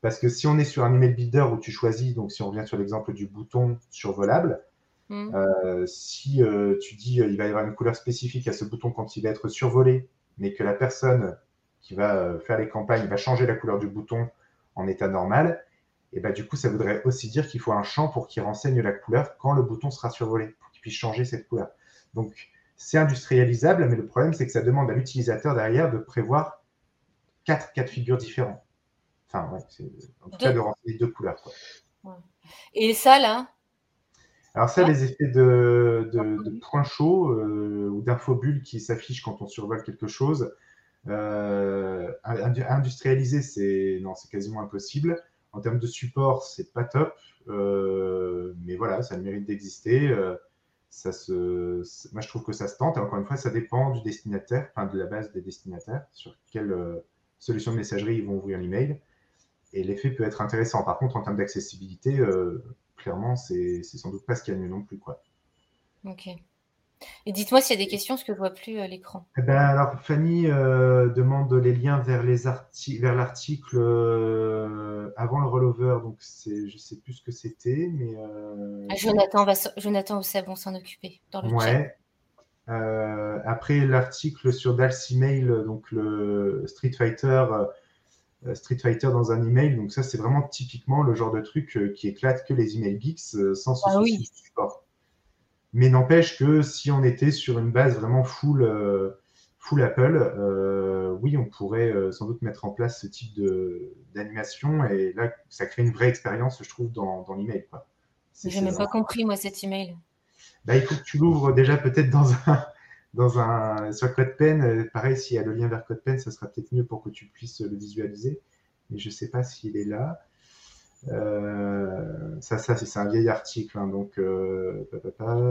Speaker 3: Parce que si on est sur un email builder où tu choisis, donc si on revient sur l'exemple du bouton survolable, Hmm. Euh, si euh, tu dis euh, il va y avoir une couleur spécifique à ce bouton quand il va être survolé, mais que la personne qui va faire les campagnes va changer la couleur du bouton en état normal, et bah, du coup, ça voudrait aussi dire qu'il faut un champ pour qu'il renseigne la couleur quand le bouton sera survolé, pour qu'il puisse changer cette couleur. Donc, c'est industrialisable, mais le problème, c'est que ça demande à l'utilisateur derrière de prévoir quatre cas de figure différents. Enfin, ouais, en tout cas, de renseigner deux couleurs.
Speaker 2: Et ça, là,
Speaker 3: alors ça, les effets de, points chauds euh, ou d'infobules qui s'affichent quand on survole quelque chose, euh, industrialiser, c'est non, c'est quasiment impossible. En termes de support, c'est pas top, euh, mais voilà, ça a le mérite d'exister. ça se, moi, je trouve que ça se tente. Et encore une fois, ça dépend du destinataire, enfin de la base des destinataires, sur quelle euh, solution de messagerie ils vont ouvrir l'email. Et l'effet peut être intéressant. Par contre, en termes d'accessibilité, euh, clairement, c'est sans doute pas ce qu'il y a de mieux non plus. Quoi.
Speaker 2: Ok. Et dites-moi s'il y a des questions, parce que je ne vois plus euh, l'écran.
Speaker 3: Eh ben, alors, Fanny euh, demande les liens vers l'article euh, avant le rollover. Donc, je ne sais plus ce que c'était, mais.
Speaker 2: Ah, Jonathan, va, Jonathan ou Seb vont s'en occuper dans le ouais.
Speaker 3: après l'article sur Dalcy Mail, donc le Street Fighter, Street Fighter dans un email. Donc, ça, c'est vraiment typiquement le genre de truc qui éclate que les email geeks sans se ah, oui. support. Mais n'empêche que si on était sur une base vraiment full, euh, full Apple, euh, oui, on pourrait euh, sans doute mettre en place ce type d'animation. Et là, ça crée une vraie expérience, je trouve, dans, dans l'email.
Speaker 2: Je n'ai même pas compris, moi, cet email.
Speaker 3: Bah, il faut que tu l'ouvres déjà peut-être dans un, dans un, sur CodePen. Pareil, s'il y a le lien vers CodePen, ça sera peut-être mieux pour que tu puisses le visualiser. Mais je ne sais pas s'il est là. Euh, ça, ça c'est un vieil article. Hein, donc, euh,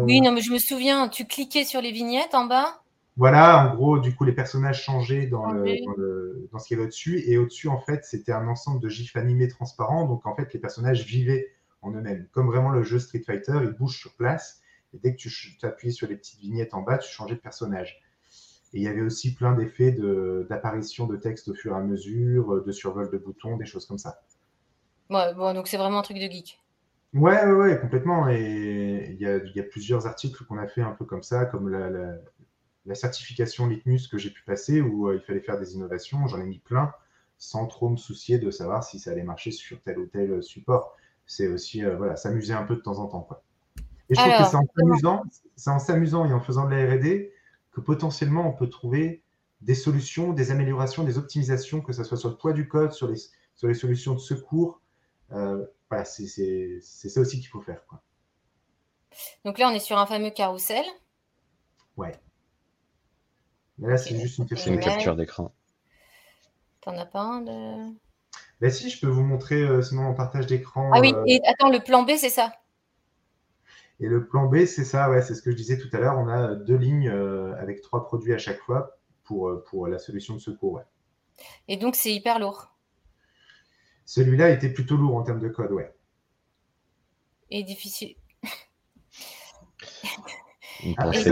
Speaker 2: Oui, non, mais je me souviens, tu cliquais sur les vignettes en bas?
Speaker 3: Voilà, en gros, du coup, les personnages changeaient dans, le, dans, ce qu'il y avait au-dessus. Et au-dessus, en fait, c'était un ensemble de gifs animés transparents. Donc, en fait, les personnages vivaient en eux-mêmes. Comme vraiment le jeu Street Fighter, ils bougent sur place. Et dès que tu appuyais sur les petites vignettes en bas, tu changeais de personnage. Et il y avait aussi plein d'effets d'apparition de, de texte au fur et à mesure, de survol de boutons, des choses comme ça.
Speaker 2: Ouais, bon, donc c'est vraiment un truc de geek.
Speaker 3: Ouais, ouais, ouais, complètement. Et il y a, y a, plusieurs articles qu'on a fait un peu comme ça, comme la, la, certification Litmus que j'ai pu passer, où euh, il fallait faire des innovations. J'en ai mis plein, sans trop me soucier de savoir si ça allait marcher sur tel ou tel support. C'est aussi, euh, voilà, s'amuser un peu de temps en temps. Quoi. Et je trouve que c'est en s'amusant, c'est en s'amusant et en faisant de la R&D que potentiellement on peut trouver des solutions, des améliorations, des optimisations, que ce soit sur le poids du code, sur les, sur les solutions de secours, euh, voilà, c'est ça aussi qu'il faut faire. Quoi.
Speaker 2: Donc là, on est sur un fameux carrousel.
Speaker 3: Ouais. Mais là, c'est juste une,
Speaker 4: une capture d'écran.
Speaker 2: T'en as pas un de.
Speaker 3: Bah si, je peux vous montrer, euh, sinon en partage d'écran.
Speaker 2: Ah oui, euh, et attends, le plan B, c'est ça?
Speaker 3: Et le plan B, c'est ça, ouais, c'est ce que je disais tout à l'heure. On a deux lignes avec trois produits à chaque fois pour, pour la solution de secours. Ouais.
Speaker 2: Et donc, c'est hyper lourd.
Speaker 3: Celui-là était plutôt lourd en termes de code, ouais.
Speaker 2: Et difficile.
Speaker 3: Ah, ça,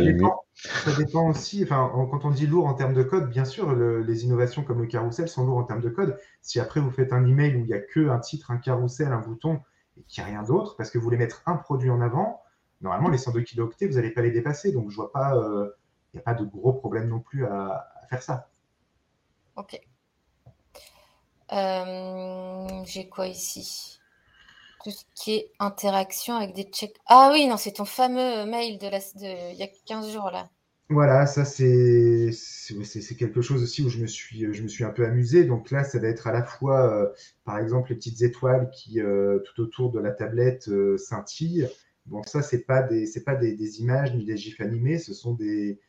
Speaker 3: dépend, aussi, enfin, quand on dit lourd en termes de code, bien sûr, les innovations comme le carrousel sont lourds en termes de code. Si après vous faites un email où il n'y a que un titre, un carrousel, un bouton et qu'il n'y a rien d'autre, parce que vous voulez mettre un produit en avant, normalement les 102 kilooctets, vous n'allez pas les dépasser. Donc je vois pas, euh, il n'y a pas de gros problème non plus à faire ça.
Speaker 2: Ok. Euh, j'ai quoi ici? Tout ce qui est interaction avec des checks. Ah oui, non, c'est ton fameux mail de, la, de il y a 15 jours là.
Speaker 3: Voilà, ça c'est quelque chose aussi où je me suis je me suis un peu amusé. Donc là, ça va être à la fois, euh, par exemple, les petites étoiles qui euh, tout autour de la tablette scintillent. Bon, ça c'est pas des pas des, images ni des gifs animés, ce sont des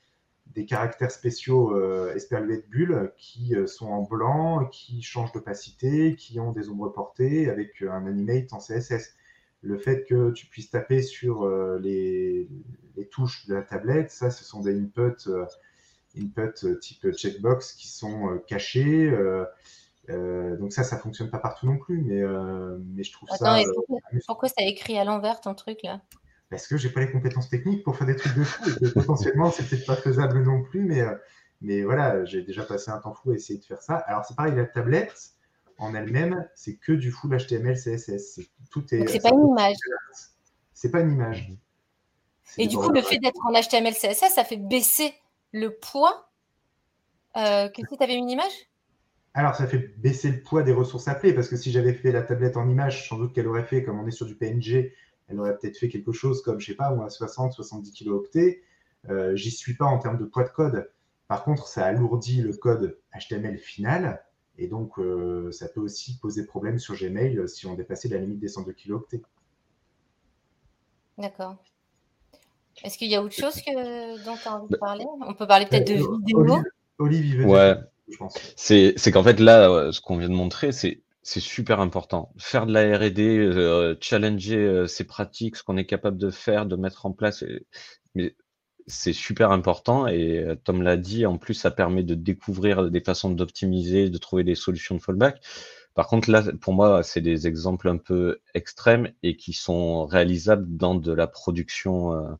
Speaker 3: caractères spéciaux euh, de bulles qui euh, sont en blanc, qui changent d'opacité, qui ont des ombres portées avec euh, un animate en CSS. Le fait que tu puisses taper sur euh, les, touches de la tablette, ça, ce sont des inputs, inputs type checkbox qui sont cachés. Donc ça, ça fonctionne pas partout non plus, mais, mais je trouve ça.
Speaker 2: pourquoi ça écrit à l'envers ton truc là?
Speaker 3: Parce que j'ai pas les compétences techniques pour faire des trucs de fou et que potentiellement c'est peut-être pas faisable non plus, mais, euh, mais voilà, j'ai déjà passé un temps fou à essayer de faire ça. Alors c'est pareil, la tablette en elle-même, c'est que du full HTML, CSS. tout est.
Speaker 2: c'est pas une image.
Speaker 3: C'est pas une image.
Speaker 2: Et du coup, le fait d'être en HTML, CSS, ça fait baisser le poids. Euh, que si tu avais une image?
Speaker 3: Alors, ça fait baisser le poids des ressources appelées, parce que si j'avais fait la tablette en image, sans doute qu'elle aurait fait, comme on est sur du PNG, elle aurait peut-être fait quelque chose comme, je sais pas, à 60, 70 kilooctets. Euh, J'y suis pas en termes de poids de code. Par contre, ça alourdit le code HTML final. Et donc, euh, ça peut aussi poser problème sur Gmail si on dépassait la limite des 102 kilooctets.
Speaker 2: D'accord. Est-ce qu'il y a autre chose que, dont tu as envie de parler? On peut parler peut-être de euh, vidéo
Speaker 3: Olive,
Speaker 4: ouais. C'est qu'en fait, là, ce qu'on vient de montrer, c'est super important. Faire de la R&D, challenger ces pratiques, ce qu'on est capable de faire, de mettre en place, c'est super important et Tom l'a dit, en plus, ça permet de découvrir des façons d'optimiser, de trouver des solutions de fallback. Par contre, là, pour moi, c'est des exemples un peu extrêmes et qui sont réalisables dans de la production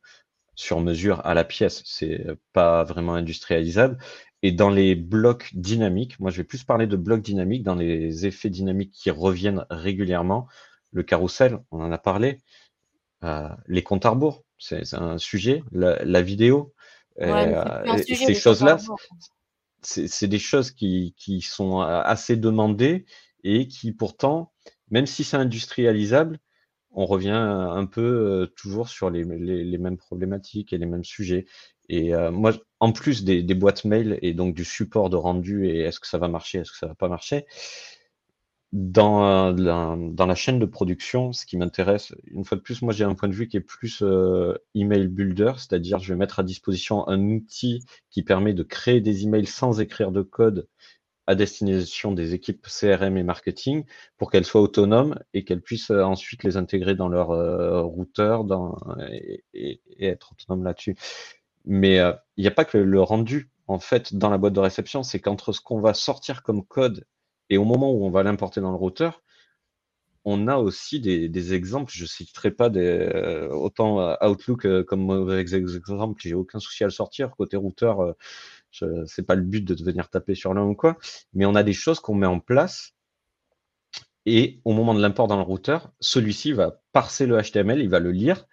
Speaker 4: sur mesure à la pièce. C'est pas vraiment industrialisable. Et dans les blocs dynamiques, moi je vais plus parler de blocs dynamiques, dans les effets dynamiques qui reviennent régulièrement, le carrousel, on en a parlé, euh, les comptes à rebours, c'est un sujet, la, vidéo, euh, ces choses-là, c'est des choses qui, qui, sont assez demandées et qui pourtant, même si c'est industrialisable, on revient un peu euh, toujours sur les, les, mêmes problématiques et les mêmes sujets. Et euh, moi, en plus des, boîtes mail et donc du support de rendu et est-ce que ça va marcher, est-ce que ça va pas marcher, dans la, dans la chaîne de production, ce qui m'intéresse, une fois de plus, moi j'ai un point de vue qui est plus euh, email builder, c'est-à-dire je vais mettre à disposition un outil qui permet de créer des emails sans écrire de code à destination des équipes CRM et marketing pour qu'elles soient autonomes et qu'elles puissent euh, ensuite les intégrer dans leur routeur et, être autonomes là-dessus. Mais euh, il n'y a pas que le rendu, en fait, dans la boîte de réception, c'est qu'entre ce qu'on va sortir comme code et au moment où on va l'importer dans le routeur, on a aussi des, exemples. Je ne citerai pas des, euh, autant euh, Outlook comme mauvais exemple, j'ai aucun souci à le sortir. Côté routeur, ce n'est pas le but de venir taper sur l'un ou quoi, mais on a des choses qu'on met en place et au moment de l'import dans le routeur, celui-ci va parser le HTML, il va le lire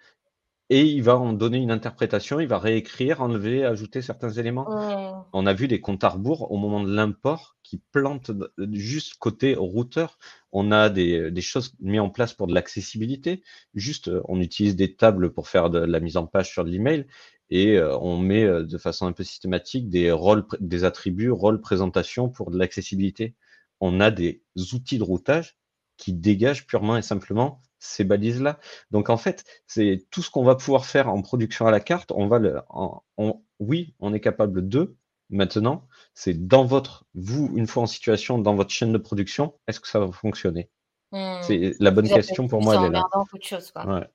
Speaker 4: et il va en donner une interprétation, il va réécrire, enlever, ajouter certains éléments. Mmh. On a vu des comptes à rebours au moment de l'import qui plantent juste côté routeur. On a des, choses mises en place pour de l'accessibilité. Juste, euh, on utilise des tables pour faire de la mise en page sur de l'email et euh, on met euh, de façon un peu systématique des rôles, des attributs, rôles, présentation pour de l'accessibilité. On a des outils de routage qui dégagent purement et simplement ces balises-là. Donc en fait, c'est tout ce qu'on va pouvoir faire en production à la carte. On va le, oui, on est capable de. Maintenant, c'est dans votre, vous, une fois en situation, dans votre chaîne de production, est-ce que ça va fonctionner? Mmh. C'est la bonne question pour moi. Elle est là.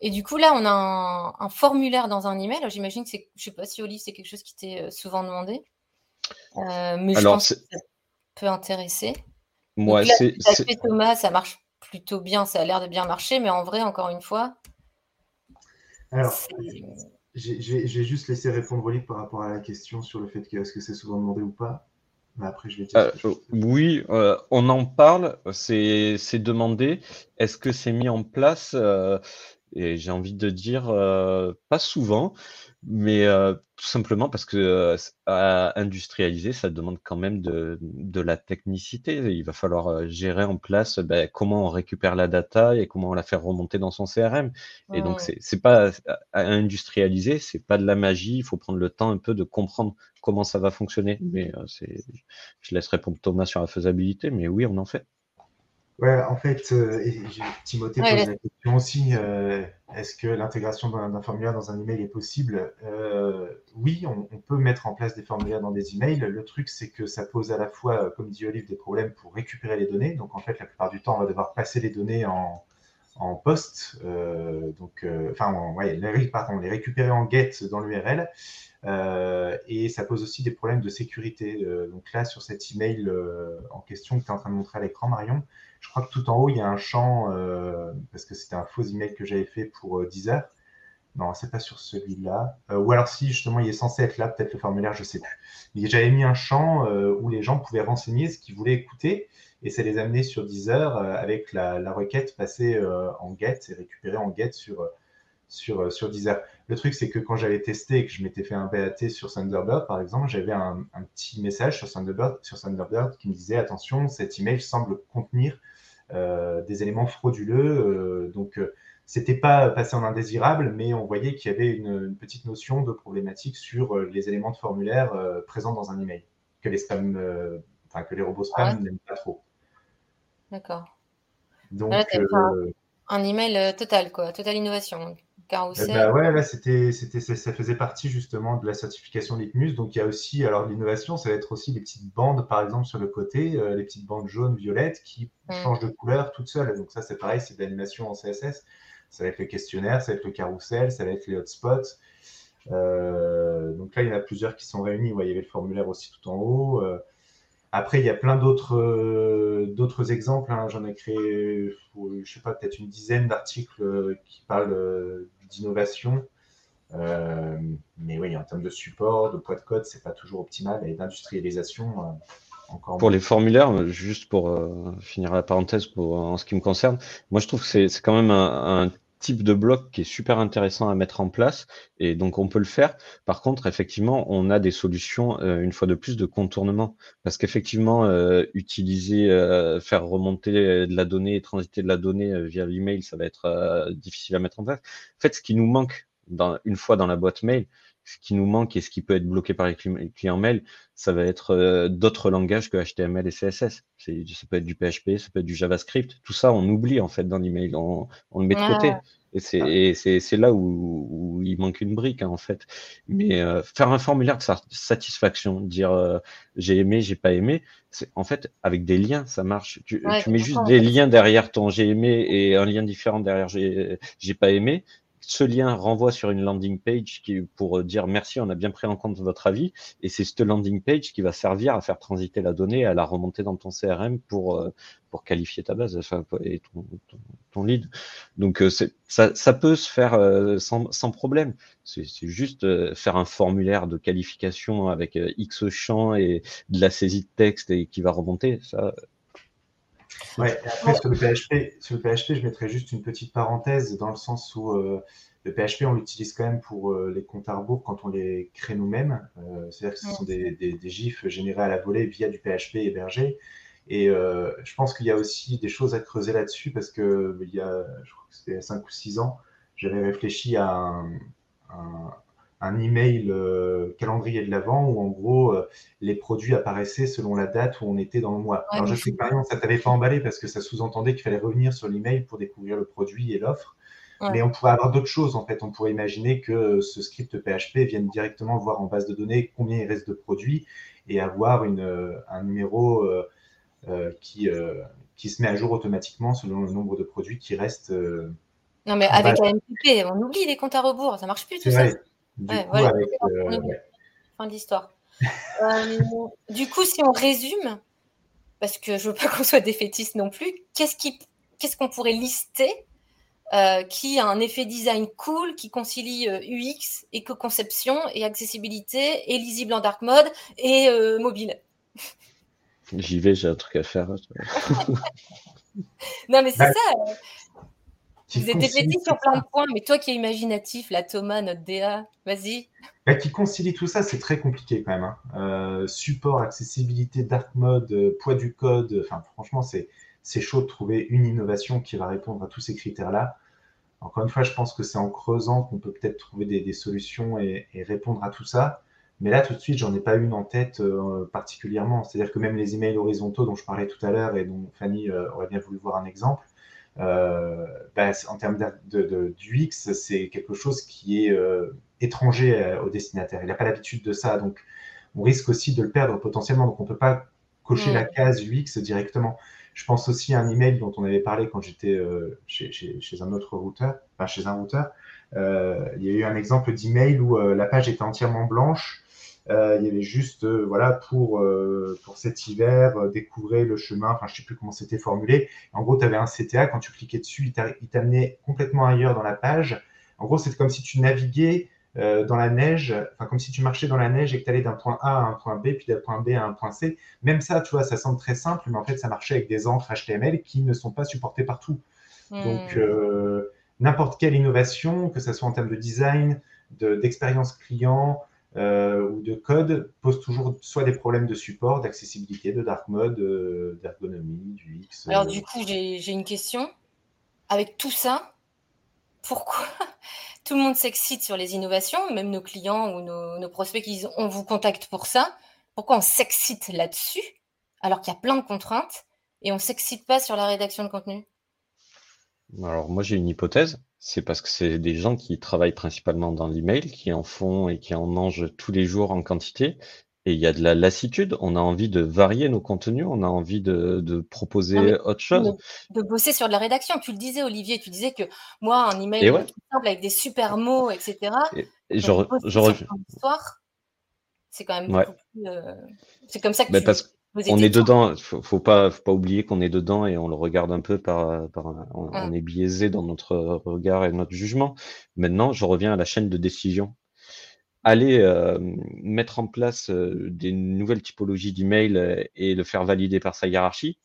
Speaker 2: Et du coup, là, on a un, formulaire dans un email. J'imagine que c'est, je sais pas si Oli, c'est quelque chose qui t'est euh, souvent demandé. Euh, mais je pense que ça peut intéresser.
Speaker 4: Moi,
Speaker 2: c'est. Thomas, ça marche plutôt bien, ça a l'air de bien marcher, mais en vrai, encore une fois.
Speaker 3: Alors, j'ai juste laissé répondre Oli par rapport à la question sur le fait que est-ce que c'est souvent demandé ou pas? Mais après, je vais dire.
Speaker 4: Euh, oui, euh, on en parle, c'est demandé. Est-ce que c'est mis en place euh, Et j'ai envie de dire pas souvent mais euh, tout simplement parce que euh, à industrialiser, ça demande quand même de, de, la technicité. Il va falloir euh, gérer en place ben, comment on récupère la data et comment on la fait remonter dans son CRM. Et donc, c'est pas à industrialiser, c'est pas de la magie. Il faut prendre le temps un peu de comprendre comment ça va fonctionner. Mais c'est, je laisse répondre Thomas sur la faisabilité, mais oui, on en fait.
Speaker 3: Ouais, en fait, euh, Timothée pose la question aussi, euh, est-ce que l'intégration d'un formulaire dans un email est possible? Euh, Oui, on, peut mettre en place des formulaires dans des emails. Le truc, c'est que ça pose à la fois, comme dit Olive, des problèmes pour récupérer les données. Donc, en fait, la plupart du temps, on va devoir passer les données en, en post, donc, enfin, ouais, les, pardon, les récupérer en get dans l'URL. et ça pose aussi des problèmes de sécurité. donc là, sur cet email en question que tu es en train de montrer à l'écran, Marion, je crois que tout en haut, il y a un champ, euh, parce que c'était un faux email que j'avais fait pour euh, Deezer. Non, c'est pas sur celui-là. Euh, ou alors si justement il est censé être là, peut-être le formulaire, je sais plus. J'avais mis un champ où les gens pouvaient renseigner ce qu'ils voulaient écouter et ça les amenait sur Deezer avec la, requête passée en get et récupérée en get sur, sur, Deezer. Le truc, c'est que quand j'avais testé et que je m'étais fait un BAT sur Thunderbird, par exemple, j'avais un, petit message sur Thunderbird, sur Thunderbird qui me disait attention, cet email semble contenir euh, des éléments frauduleux. Euh, donc, euh, c'était pas passé en indésirable, mais on voyait qu'il y avait une, petite notion de problématique sur les éléments de formulaire présents dans un email, que les spam, enfin que les robots spam n'aiment pas trop.
Speaker 2: D'accord. Donc, un, email total, quoi, totale innovation. Carousel.
Speaker 3: bah ouais, là, c'était, c'était, ça faisait partie justement de la certification Litmus. Donc, il y a aussi, alors l'innovation, ça va être aussi les petites bandes, par exemple, sur le côté, euh, les petites bandes jaunes, violettes, qui
Speaker 2: Mm.
Speaker 3: changent de couleur toutes seules. Donc, ça, c'est pareil, c'est de l'animation en CSS. Ça va être le questionnaire, ça va être le carrousel, ça va être les hotspots. Euh, donc là, il y en a plusieurs qui sont réunis. Ouais, il y avait le formulaire aussi tout en haut. Euh, après, il y a plein d'autres euh, exemples. hein. J'en ai créé, je sais pas, peut-être une dizaine d'articles qui parlent d'innovation. Mais oui, en termes de support, de poids de code, c'est pas toujours optimal. Et d'industrialisation, encore
Speaker 4: Pour
Speaker 3: moins.
Speaker 4: les formulaires, juste pour finir la parenthèse pour, en ce qui me concerne, moi je trouve que c'est c'est quand même un, un type de bloc qui est super intéressant à mettre en place et donc on peut le faire. Par contre, effectivement, on a des solutions euh, une fois de plus de contournement parce qu'effectivement, euh, utiliser, euh, faire remonter de la donnée, transiter de la donnée via l'email, ça va être difficile à mettre en place. En fait, ce qui nous manque une fois dans la boîte mail, ce qui nous manque et ce qui peut être bloqué par les cli- clients mail, ça va être euh, d'autres langages que HTML et CSS. Ça peut être du PHP, ça peut être du JavaScript. Tout ça, on oublie en fait dans l'email, on, on le met de côté. Et c'est, et c'est, là où, où il manque une brique hein, en fait. Mais euh, faire un formulaire de sa- satisfaction, dire euh, j'ai aimé, j'ai pas aimé, c'est en fait avec des liens ça marche. Tu,
Speaker 2: Ouais,
Speaker 4: tu mets juste des liens derrière ton j'ai aimé et un lien différent derrière j'ai, j'ai pas aimé. Ce lien renvoie sur une landing page qui, pour dire merci, on a bien pris en compte votre avis. Et c'est cette landing page qui va servir à faire transiter la donnée, à la remonter dans ton CRM pour, euh, pour qualifier ta base et ton, lead. Donc euh, ça, ça peut se faire euh, sans, sans problème. C'est juste faire un formulaire de qualification avec X champs et de la saisie de texte et qui va remonter. Ça,
Speaker 3: Ouais, après, sur le PHP, sur le PHP, je mettrais juste une petite parenthèse dans le sens où euh, le PHP, on l'utilise quand même pour euh, les comptes à rebours quand on les crée nous-mêmes. Euh, C'est-à-dire que ce sont des, des, des GIFs générés à la volée via du PHP hébergé. Et je pense qu'il y a aussi des choses à creuser là-dessus parce que il y a, je crois que c'était 5 ou 6 ans, j'avais réfléchi à un, un, un email euh, calendrier de l'avant où en gros euh, les produits apparaissaient selon la date où on était dans le mois.
Speaker 2: Ouais,
Speaker 3: Alors je sais que par exemple ça t'avait pas emballé parce que ça sous-entendait qu'il fallait revenir sur l'email pour découvrir le produit et l'offre.
Speaker 2: Ouais.
Speaker 3: Mais on pourrait avoir d'autres choses en fait. On pourrait imaginer que ce script PHP vienne directement voir en base de données combien il reste de produits et avoir une, euh, un numéro euh, euh, qui, euh, qui se met à jour automatiquement selon le nombre de produits qui restent. euh,
Speaker 2: Non, mais avec la MPP, on oublie les comptes à rebours, ça marche plus tout ça.
Speaker 3: vrai. Du
Speaker 2: Ouais,
Speaker 3: coup,
Speaker 2: voilà.
Speaker 3: avec, euh.
Speaker 2: Fin de l'histoire. Euh, du coup, si on résume, parce que je veux pas qu'on soit défaitiste non plus, qu'est-ce qu'on pourrait lister euh, qui a un effet design cool, qui concilie euh, UX, éco-conception et accessibilité, et lisible en dark mode et euh, mobile?
Speaker 4: j'y vais, j'ai un truc à faire.
Speaker 2: Non, mais c'est
Speaker 3: Bah,
Speaker 2: ça. Vous êtes défaitiste sur plein de points, mais toi qui es imaginatif, la Thomas, notre DA, vas-y.
Speaker 3: Bah, qui concilie tout ça, c'est très compliqué quand même. hein. Euh, support, accessibilité, dark mode, euh, poids du code. Enfin, franchement, c'est c'est chaud de trouver une innovation qui va répondre à tous ces critères-là. Encore une fois, je pense que c'est en creusant qu'on peut peut-être trouver des, des solutions et, et répondre à tout ça. Mais là, tout de suite, j'en ai pas une en tête euh, particulièrement. C'est-à-dire que même les emails horizontaux dont je parlais tout à l'heure et dont Fanny euh, aurait bien voulu voir un exemple, euh, c'est- en termes d'UX, c'est quelque chose qui est euh, étranger euh, au destinataire. Il n'a pas l'habitude de ça, donc on risque aussi de le perdre potentiellement. Donc on ne peut pas cocher la case UX directement. Je pense aussi à un email dont on avait parlé quand j'étais euh, chez, chez, chez un autre routeur, enfin chez un routeur. Euh, il y a eu un exemple d'email où euh, la page était entièrement blanche. Euh, il y avait juste, euh, voilà, pour, euh, pour cet hiver, découvrir le chemin, enfin, je sais plus comment c'était formulé. En gros, tu avais un CTA, quand tu cliquais dessus, il t'a- il t'amenait complètement ailleurs dans la page. En gros, c'était comme si tu naviguais dans la neige, enfin, comme si tu marchais dans la neige et que tu allais d'un point A à un point B, puis d'un point B à un point C. Même ça, tu vois, ça semble très simple, mais en fait, ça marchait avec des encres HTML qui ne sont pas supportées partout. Donc,
Speaker 2: Hmm.
Speaker 3: euh, n'importe quelle innovation, que ce soit en termes de design, de- d'expérience client euh, ou de code, pose toujours soit des problèmes de support, d'accessibilité, de dark mode, euh, d'ergonomie, du X.
Speaker 2: Alors
Speaker 3: euh.
Speaker 2: du coup, j'ai j'ai une question. Avec tout ça, pourquoi tout le monde s'excite sur les innovations, même nos clients ou nos, nos prospects qui disent on vous contacte pour ça Pourquoi on s'excite là-dessus alors qu'il y a plein de contraintes et on s'excite pas sur la rédaction de contenu?
Speaker 4: Alors moi j'ai une hypothèse, c'est parce que c'est des gens qui travaillent principalement dans l'email, qui en font et qui en mangent tous les jours en quantité. Et il y a de la lassitude, on a envie de varier nos contenus, on a envie de, proposer autre chose.
Speaker 2: De, bosser sur de la rédaction. Tu le disais, Olivier, tu disais que moi, un email simple avec des super mots, etc.
Speaker 4: Et, je,
Speaker 2: c'est quand même plus. Euh, c'est comme ça que tu,
Speaker 4: parce on est dedans, faut, faut pas, faut pas oublier qu'on est dedans et on le regarde un peu par, par on, on, est biaisé dans notre regard et notre jugement. Maintenant, je reviens à la chaîne de décision. Aller euh, mettre en place euh, des nouvelles typologies d'email euh, et le faire valider par sa hiérarchie,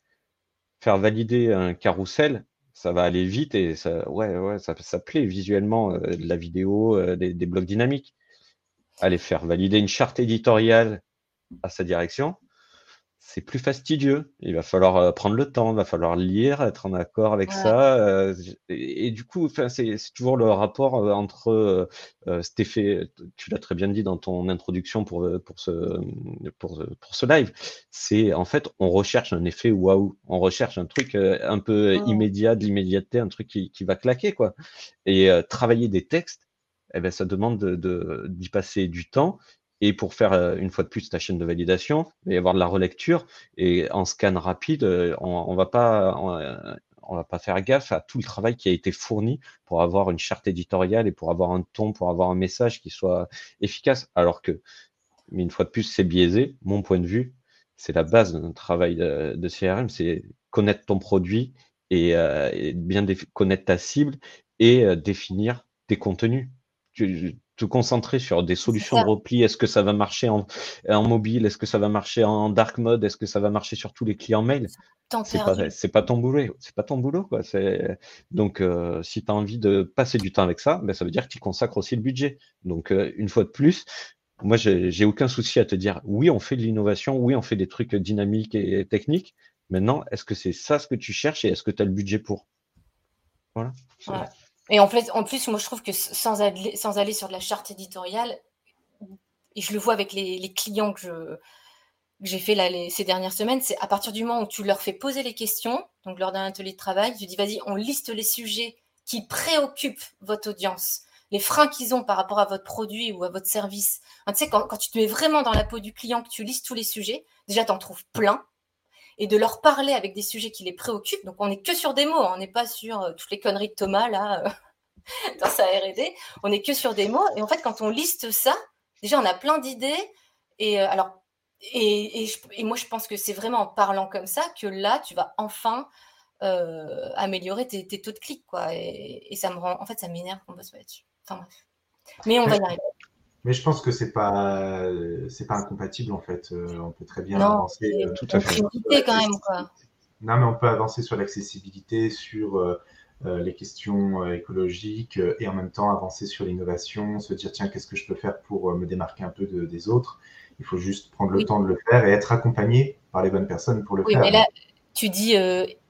Speaker 4: faire valider un carrousel, ça va aller vite et ça, ouais, ouais, ça, ça plaît visuellement la vidéo, des, des blocs dynamiques. Aller faire valider une charte éditoriale à sa direction, c'est plus fastidieux. Il va falloir euh, prendre le temps, il va falloir lire, être en accord avec ça. Euh, et, du coup, c'est toujours le rapport euh, entre cet effet, tu l'as très bien dit dans ton introduction pour, pour, ce, pour, pour ce live, c'est en fait, on recherche un effet waouh, on recherche un truc un peu immédiat, de l'immédiateté, un truc qui, qui, va claquer. quoi. Et travailler des textes, eh ben, ça demande d'y de, passer du temps et pour faire euh, une fois de plus ta chaîne de validation, il va y avoir de la relecture et en scan rapide, euh, on, on va pas on, va pas faire gaffe à tout le travail qui a été fourni pour avoir une charte éditoriale et pour avoir un ton, pour avoir un message qui soit efficace. Alors que, mais une fois de plus, c'est biaisé. Mon point de vue, c'est la base d'un travail de, de CRM, c'est connaître ton produit et, euh, et bien connaître ta cible et définir tes contenus. Te concentrer sur des solutions de repli. Est-ce que ça va marcher en, mobile? Est-ce que ça va marcher en dark mode? Est-ce que ça va marcher sur tous les clients mail? C'est pas, pas ton boulot. C'est pas ton boulot. Quoi. Donc, euh, si tu as envie de passer du temps avec ça, ben, ça veut dire que tu consacres aussi le budget. Donc, euh, une fois de plus, moi, j'ai aucun souci à te dire oui, on fait de l'innovation, oui, on fait des trucs dynamiques et techniques. Maintenant, est-ce que c'est ça ce que tu cherches et est-ce que tu as le budget pour? Voilà.
Speaker 2: Et en plus, moi, je trouve que sans aller, sur de la charte éditoriale, et je le vois avec les, clients que j'ai fait ces dernières semaines, c'est à partir du moment où tu leur fais poser les questions, donc lors d'un atelier de travail, tu dis vas-y, on liste les sujets qui préoccupent votre audience, les freins qu'ils ont par rapport à votre produit ou à votre service. tu sais, quand, quand, tu te mets vraiment dans la peau du client, que tu listes tous les sujets, déjà, tu en trouves plein et de leur parler avec des sujets qui les préoccupent. Donc, on n'est que sur des mots, hein. on n'est pas sur euh, toutes les conneries de Thomas, là, euh, dans sa RD. On n'est que sur des mots. Et en fait, quand on liste ça, déjà, on a plein d'idées. Et euh, alors, et, et, moi, je pense que c'est vraiment en parlant comme ça que là, tu vas enfin améliorer tes, taux de clic, quoi. Et, ça me rend, en fait, ça m'énerve qu'on bosse là-dessus. Enfin bref. Mais on va y arriver.
Speaker 3: Mais je pense que c'est pas c'est pas incompatible en fait. Euh, on peut très bien avancer.
Speaker 2: Euh, tout à fait. quand même quoi.
Speaker 3: Non, mais on peut avancer sur l'accessibilité, sur euh, les questions écologiques et en même temps avancer sur l'innovation, se dire tiens qu'est-ce que je peux faire pour me démarquer un peu des autres? Il faut juste prendre le temps de le faire et être accompagné par les bonnes personnes pour le faire.
Speaker 2: Oui, mais là tu dis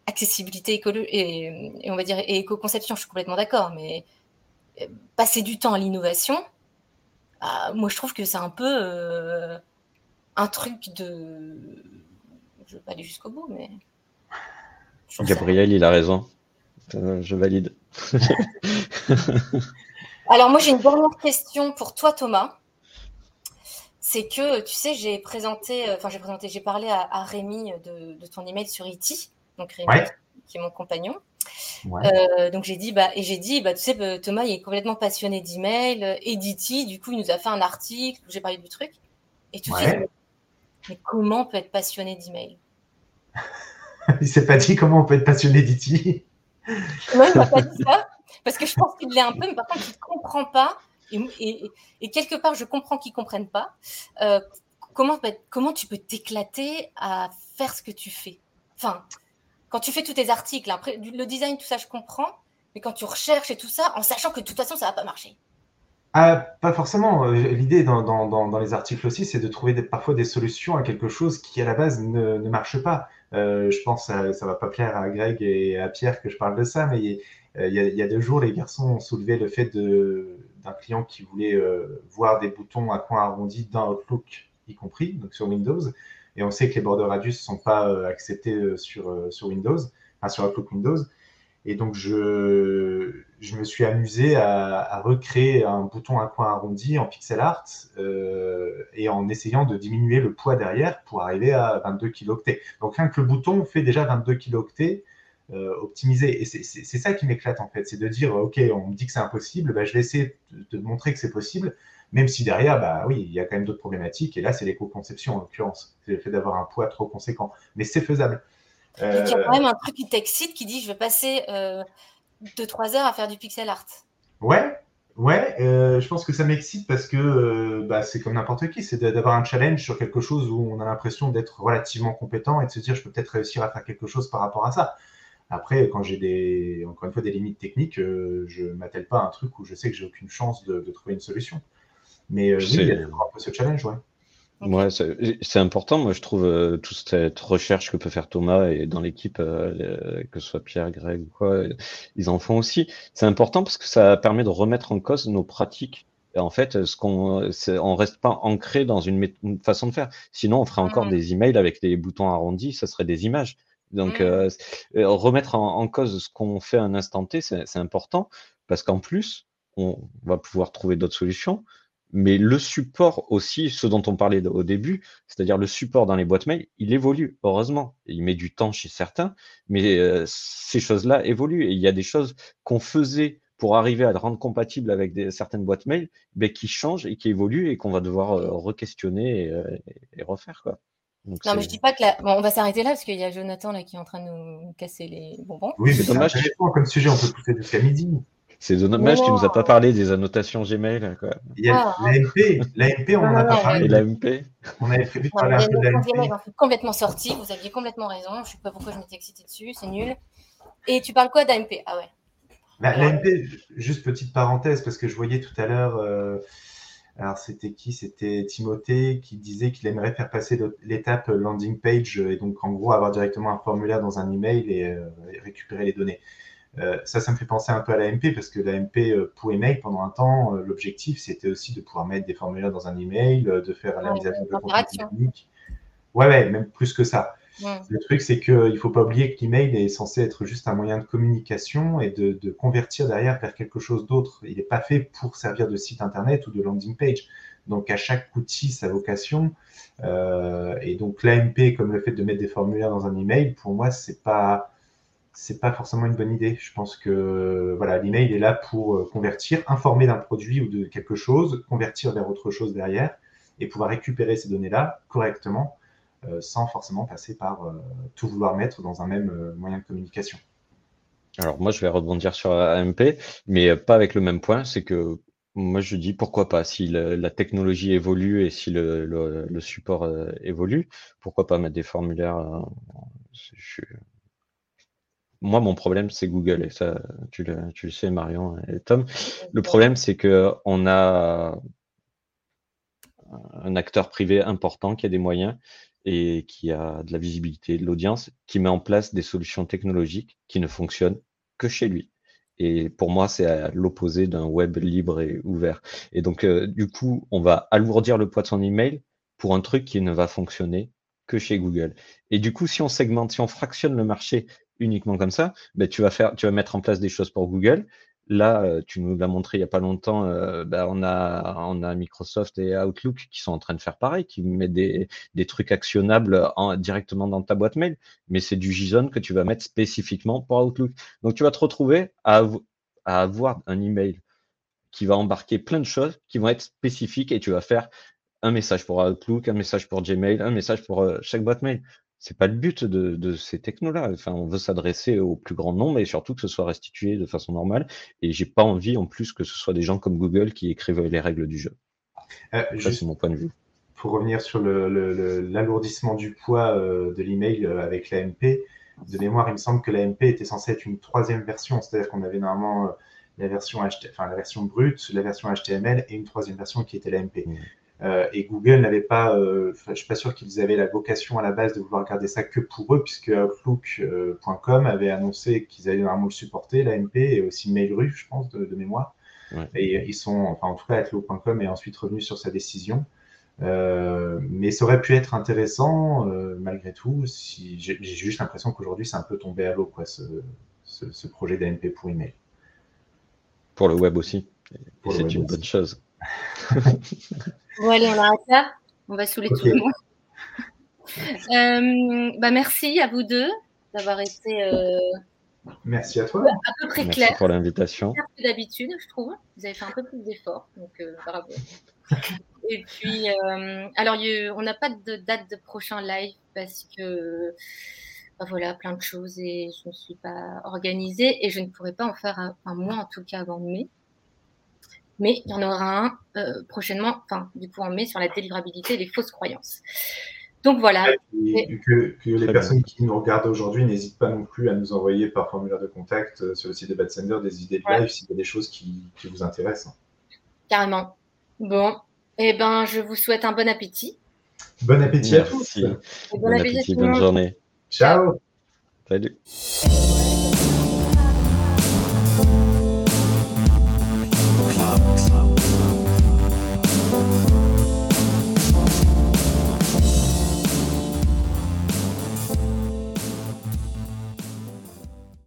Speaker 2: accessibilité et, on va dire éco-conception, je suis complètement d'accord, mais passer du temps à l'innovation ah, moi, je trouve que c'est un peu euh, un truc de. Je ne vais pas aller jusqu'au bout, mais.
Speaker 4: Gabriel, il a raison. Euh, je valide.
Speaker 2: Alors, moi, j'ai une dernière question pour toi, Thomas. C'est que, tu sais, j'ai présenté, euh, enfin, j'ai présenté, j'ai parlé à, Rémi de, ton email sur IT, donc Rémi, qui est mon compagnon. Euh, donc j'ai dit bah et j'ai dit bah tu sais bah, Thomas il est complètement passionné d'email, euh, Edity du coup il nous a fait un article où j'ai parlé du truc. Et tu sais mais comment on peut être passionné d'email
Speaker 3: Il s'est pas dit comment on peut être passionné d'Edity.
Speaker 2: Non il m'a pas dit ça. Parce que je pense qu'il l'est un peu mais par contre il comprend pas. Et, et, quelque part je comprends qu'il comprenne pas. Euh, comment comment tu peux t'éclater à faire ce que tu fais? Enfin quand tu fais tous tes articles, après, le design, tout ça, je comprends, mais quand tu recherches et tout ça, en sachant que de toute façon, ça va pas marcher.
Speaker 3: Ah, pas forcément. Euh, l'idée dans, dans, dans, les articles aussi, c'est de trouver parfois des solutions à quelque chose qui, à la base, ne, ne marche pas. Euh, je pense que ça va pas plaire à Greg et à Pierre que je parle de ça, mais il y, a, y a deux jours, les garçons ont soulevé le fait d'un client qui voulait euh, voir des boutons à coin arrondi dans Outlook, y compris, donc sur Windows. Et on sait que les border radius ne sont pas euh, acceptés euh, sur, euh, sur Windows, sur Outlook Windows. Et donc, je, me suis amusé à, recréer un bouton à coin arrondi en pixel art et en essayant de diminuer le poids derrière pour arriver à 22 kilooctets. Donc, rien que le bouton fait déjà 22 kilooctets euh, optimisé. Et c'est ça qui m'éclate en fait, c'est de dire, OK, on me dit que c'est impossible, bah, je vais essayer de montrer que c'est possible, même si derrière, bah oui, il y a quand même d'autres problématiques. Et là, c'est l'éco-conception en l'occurrence. C'est le fait d'avoir un poids trop conséquent. Mais c'est faisable.
Speaker 2: Euh... il y a quand même un truc qui t'excite qui dit je vais passer 2-3 euh, heures à faire du pixel art.
Speaker 3: Ouais, ouais, euh, je pense que ça m'excite parce que euh, bah, c'est comme n'importe qui, c'est d'avoir un challenge sur quelque chose où on a l'impression d'être relativement compétent et de se dire je peux peut-être réussir à faire quelque chose par rapport à ça. Après, quand j'ai des, encore une fois, des limites techniques, euh, je ne m'attelle pas à un truc où je sais que j'ai aucune chance de, de, trouver une solution. Mais euh, oui, il y a un peu ce challenge, ouais.
Speaker 4: Ouais, c'est important. Moi, je trouve euh, toute cette recherche que peut faire Thomas et dans l'équipe, euh, que ce soit Pierre, Greg ou quoi, ils en font aussi. C'est important parce que ça permet de remettre en cause nos pratiques. Et en fait, ce qu'on, on reste pas ancré dans une, une, façon de faire. Sinon, on ferait encore mmh. des emails avec des boutons arrondis. Ça serait des images. Donc, mmh. euh, remettre en, en, cause ce qu'on fait à un instant T, c'est important parce qu'en plus, on va pouvoir trouver d'autres solutions. Mais le support aussi, ce dont on parlait au début, c'est-à-dire le support dans les boîtes mail, il évolue, heureusement. Il met du temps chez certains, mais euh, ces choses-là évoluent. Et il y a des choses qu'on faisait pour arriver à le rendre compatible avec des, certaines boîtes mail, ben, qui changent et qui évoluent et qu'on va devoir euh, re-questionner et, euh, et, refaire. Quoi.
Speaker 2: Donc non, mais je dis pas que la... bon, on va s'arrêter là parce qu'il y a Jonathan là qui est en train de nous casser les bonbons.
Speaker 3: Oui, c'est dommage. Comme sujet, on peut pousser jusqu'à midi.
Speaker 4: C'est dommage qu'il ne nous a pas parlé des annotations Gmail. Quoi.
Speaker 3: Il y a l'AMP. L'AMP, on n'en a pas parlé.
Speaker 4: l'AMP.
Speaker 3: On avait prévu de parler un peu de l'AMP.
Speaker 2: complètement sorti. Vous aviez complètement raison. Je ne sais pas pourquoi je m'étais excité dessus. C'est nul. Et tu parles quoi d'AMP Ah ouais.
Speaker 3: Bah, L'AMP, juste petite parenthèse, parce que je voyais tout à l'heure. Euh, alors, c'était qui? C'était Timothée qui disait qu'il aimerait faire passer l'étape landing page et donc, en gros, avoir directement un formulaire dans un email et, euh, et récupérer les données. Euh, ça, ça me fait penser un peu à l'AMP parce que l'AMP euh, pour email, pendant un temps, euh, l'objectif, c'était aussi de pouvoir mettre des formulaires dans un email, de faire la mise à jour de contenu technique. Ouais, ouais, même plus que ça. Ouais. Le truc, c'est qu'il ne faut pas oublier que l'email est censé être juste un moyen de communication et de, de convertir derrière vers quelque chose d'autre. Il n'est pas fait pour servir de site internet ou de landing page. Donc, à chaque outil, sa vocation. Euh, et donc, l'AMP, comme le fait de mettre des formulaires dans un email, pour moi, c'est pas c'est pas forcément une bonne idée. Je pense que voilà, l'email est là pour euh, convertir, informer d'un produit ou de quelque chose, convertir vers autre chose derrière et pouvoir récupérer ces données-là correctement euh, sans forcément passer par euh, tout vouloir mettre dans un même moyen de communication.
Speaker 4: Alors moi, je vais rebondir sur AMP, mais pas avec le même point. C'est que moi, je dis pourquoi pas? Si la technologie évolue et si le, le, le support évolue, pourquoi pas mettre des formulaires. Je, moi, mon problème, c'est Google, et ça, tu le, tu le, sais, Marion et Tom. Le problème, c'est que on a un acteur privé important qui a des moyens et qui a de la visibilité, de l'audience, qui met en place des solutions technologiques qui ne fonctionnent que chez lui. Et pour moi, c'est à l'opposé d'un web libre et ouvert. Et donc, euh, du coup, on va alourdir le poids de son email pour un truc qui ne va fonctionner que chez Google. Et du coup, si on segmente, si on fractionne le marché uniquement comme ça, ben, tu vas faire, tu vas mettre en place des choses pour Google. Là, euh, tu nous l'as montré il n'y a pas longtemps, euh, ben, on, a, on a Microsoft et Outlook qui sont en train de faire pareil, qui mettent des, des trucs actionnables en, directement dans ta boîte mail, mais c'est du JSON que tu vas mettre spécifiquement pour Outlook. Donc, tu vas te retrouver à, à avoir un email qui va embarquer plein de choses qui vont être spécifiques et tu vas faire un message pour Outlook, un message pour Gmail, un message pour euh, chaque boîte mail c'est pas le but de, de ces technos-là. Enfin, on veut s'adresser au plus grand nombre et surtout que ce soit restitué de façon normale. Et j'ai pas envie en plus que ce soit des gens comme Google qui écrivent les règles du jeu. Euh, c'est mon point de vue.
Speaker 3: Pour revenir sur l'alourdissement du poids euh, de l'email euh, avec l'AMP, de mémoire, il me semble que l'AMP était censé être une troisième version, c'est-à-dire qu'on avait normalement la version, HT, enfin, la version brute, la version HTML et une troisième version qui était l'AMP. Mmh. Euh, et Google n'avait pas, euh, je suis pas sûr qu'ils avaient la vocation à la base de vouloir garder ça que pour eux, puisque Outlook.com avait annoncé qu'ils allaient normalement le supporter, l'AMP et aussi Mail.ru, je pense, de, de mémoire. Ouais. Et ils sont, enfin en tout cas, Outlook.com est ensuite revenu sur sa décision. Euh, mais ça aurait pu être intéressant euh, malgré tout. Si j'ai juste l'impression qu'aujourd'hui c'est un peu tombé à l'eau, quoi, ce, ce, projet d'AMP pour email.
Speaker 4: Pour le web aussi. C'est une bonne chose.
Speaker 2: Bon, allez, on arrête là. On va saouler tout le monde. Euh, bah, merci à vous deux d'avoir été. Euh,
Speaker 3: merci à toi.
Speaker 2: À peu près
Speaker 4: merci
Speaker 2: clair.
Speaker 4: pour l'invitation.
Speaker 2: D'habitude, je trouve. Vous avez fait un peu plus d'efforts, donc euh, bravo. Et puis, alors, on n'a pas de date de prochain live parce que bah, voilà, plein de choses et je ne suis pas organisée et je ne pourrais pas en faire, un, mois en tout cas avant mai. Mais il y en aura un euh, prochainement, enfin du coup en mai sur la délivrabilité et les fausses croyances. Donc voilà.
Speaker 3: que, les personnes qui nous regardent aujourd'hui n'hésitent pas non plus à nous envoyer par formulaire de contact euh, sur le site de Bad Sender des idées de live s'il y a des choses qui, vous intéressent.
Speaker 2: Carrément. Bon, eh ben, je vous souhaite un bon appétit.
Speaker 3: Bon appétit à tous.
Speaker 4: Bon, appétit, bonne journée.
Speaker 3: Ciao.
Speaker 4: Salut.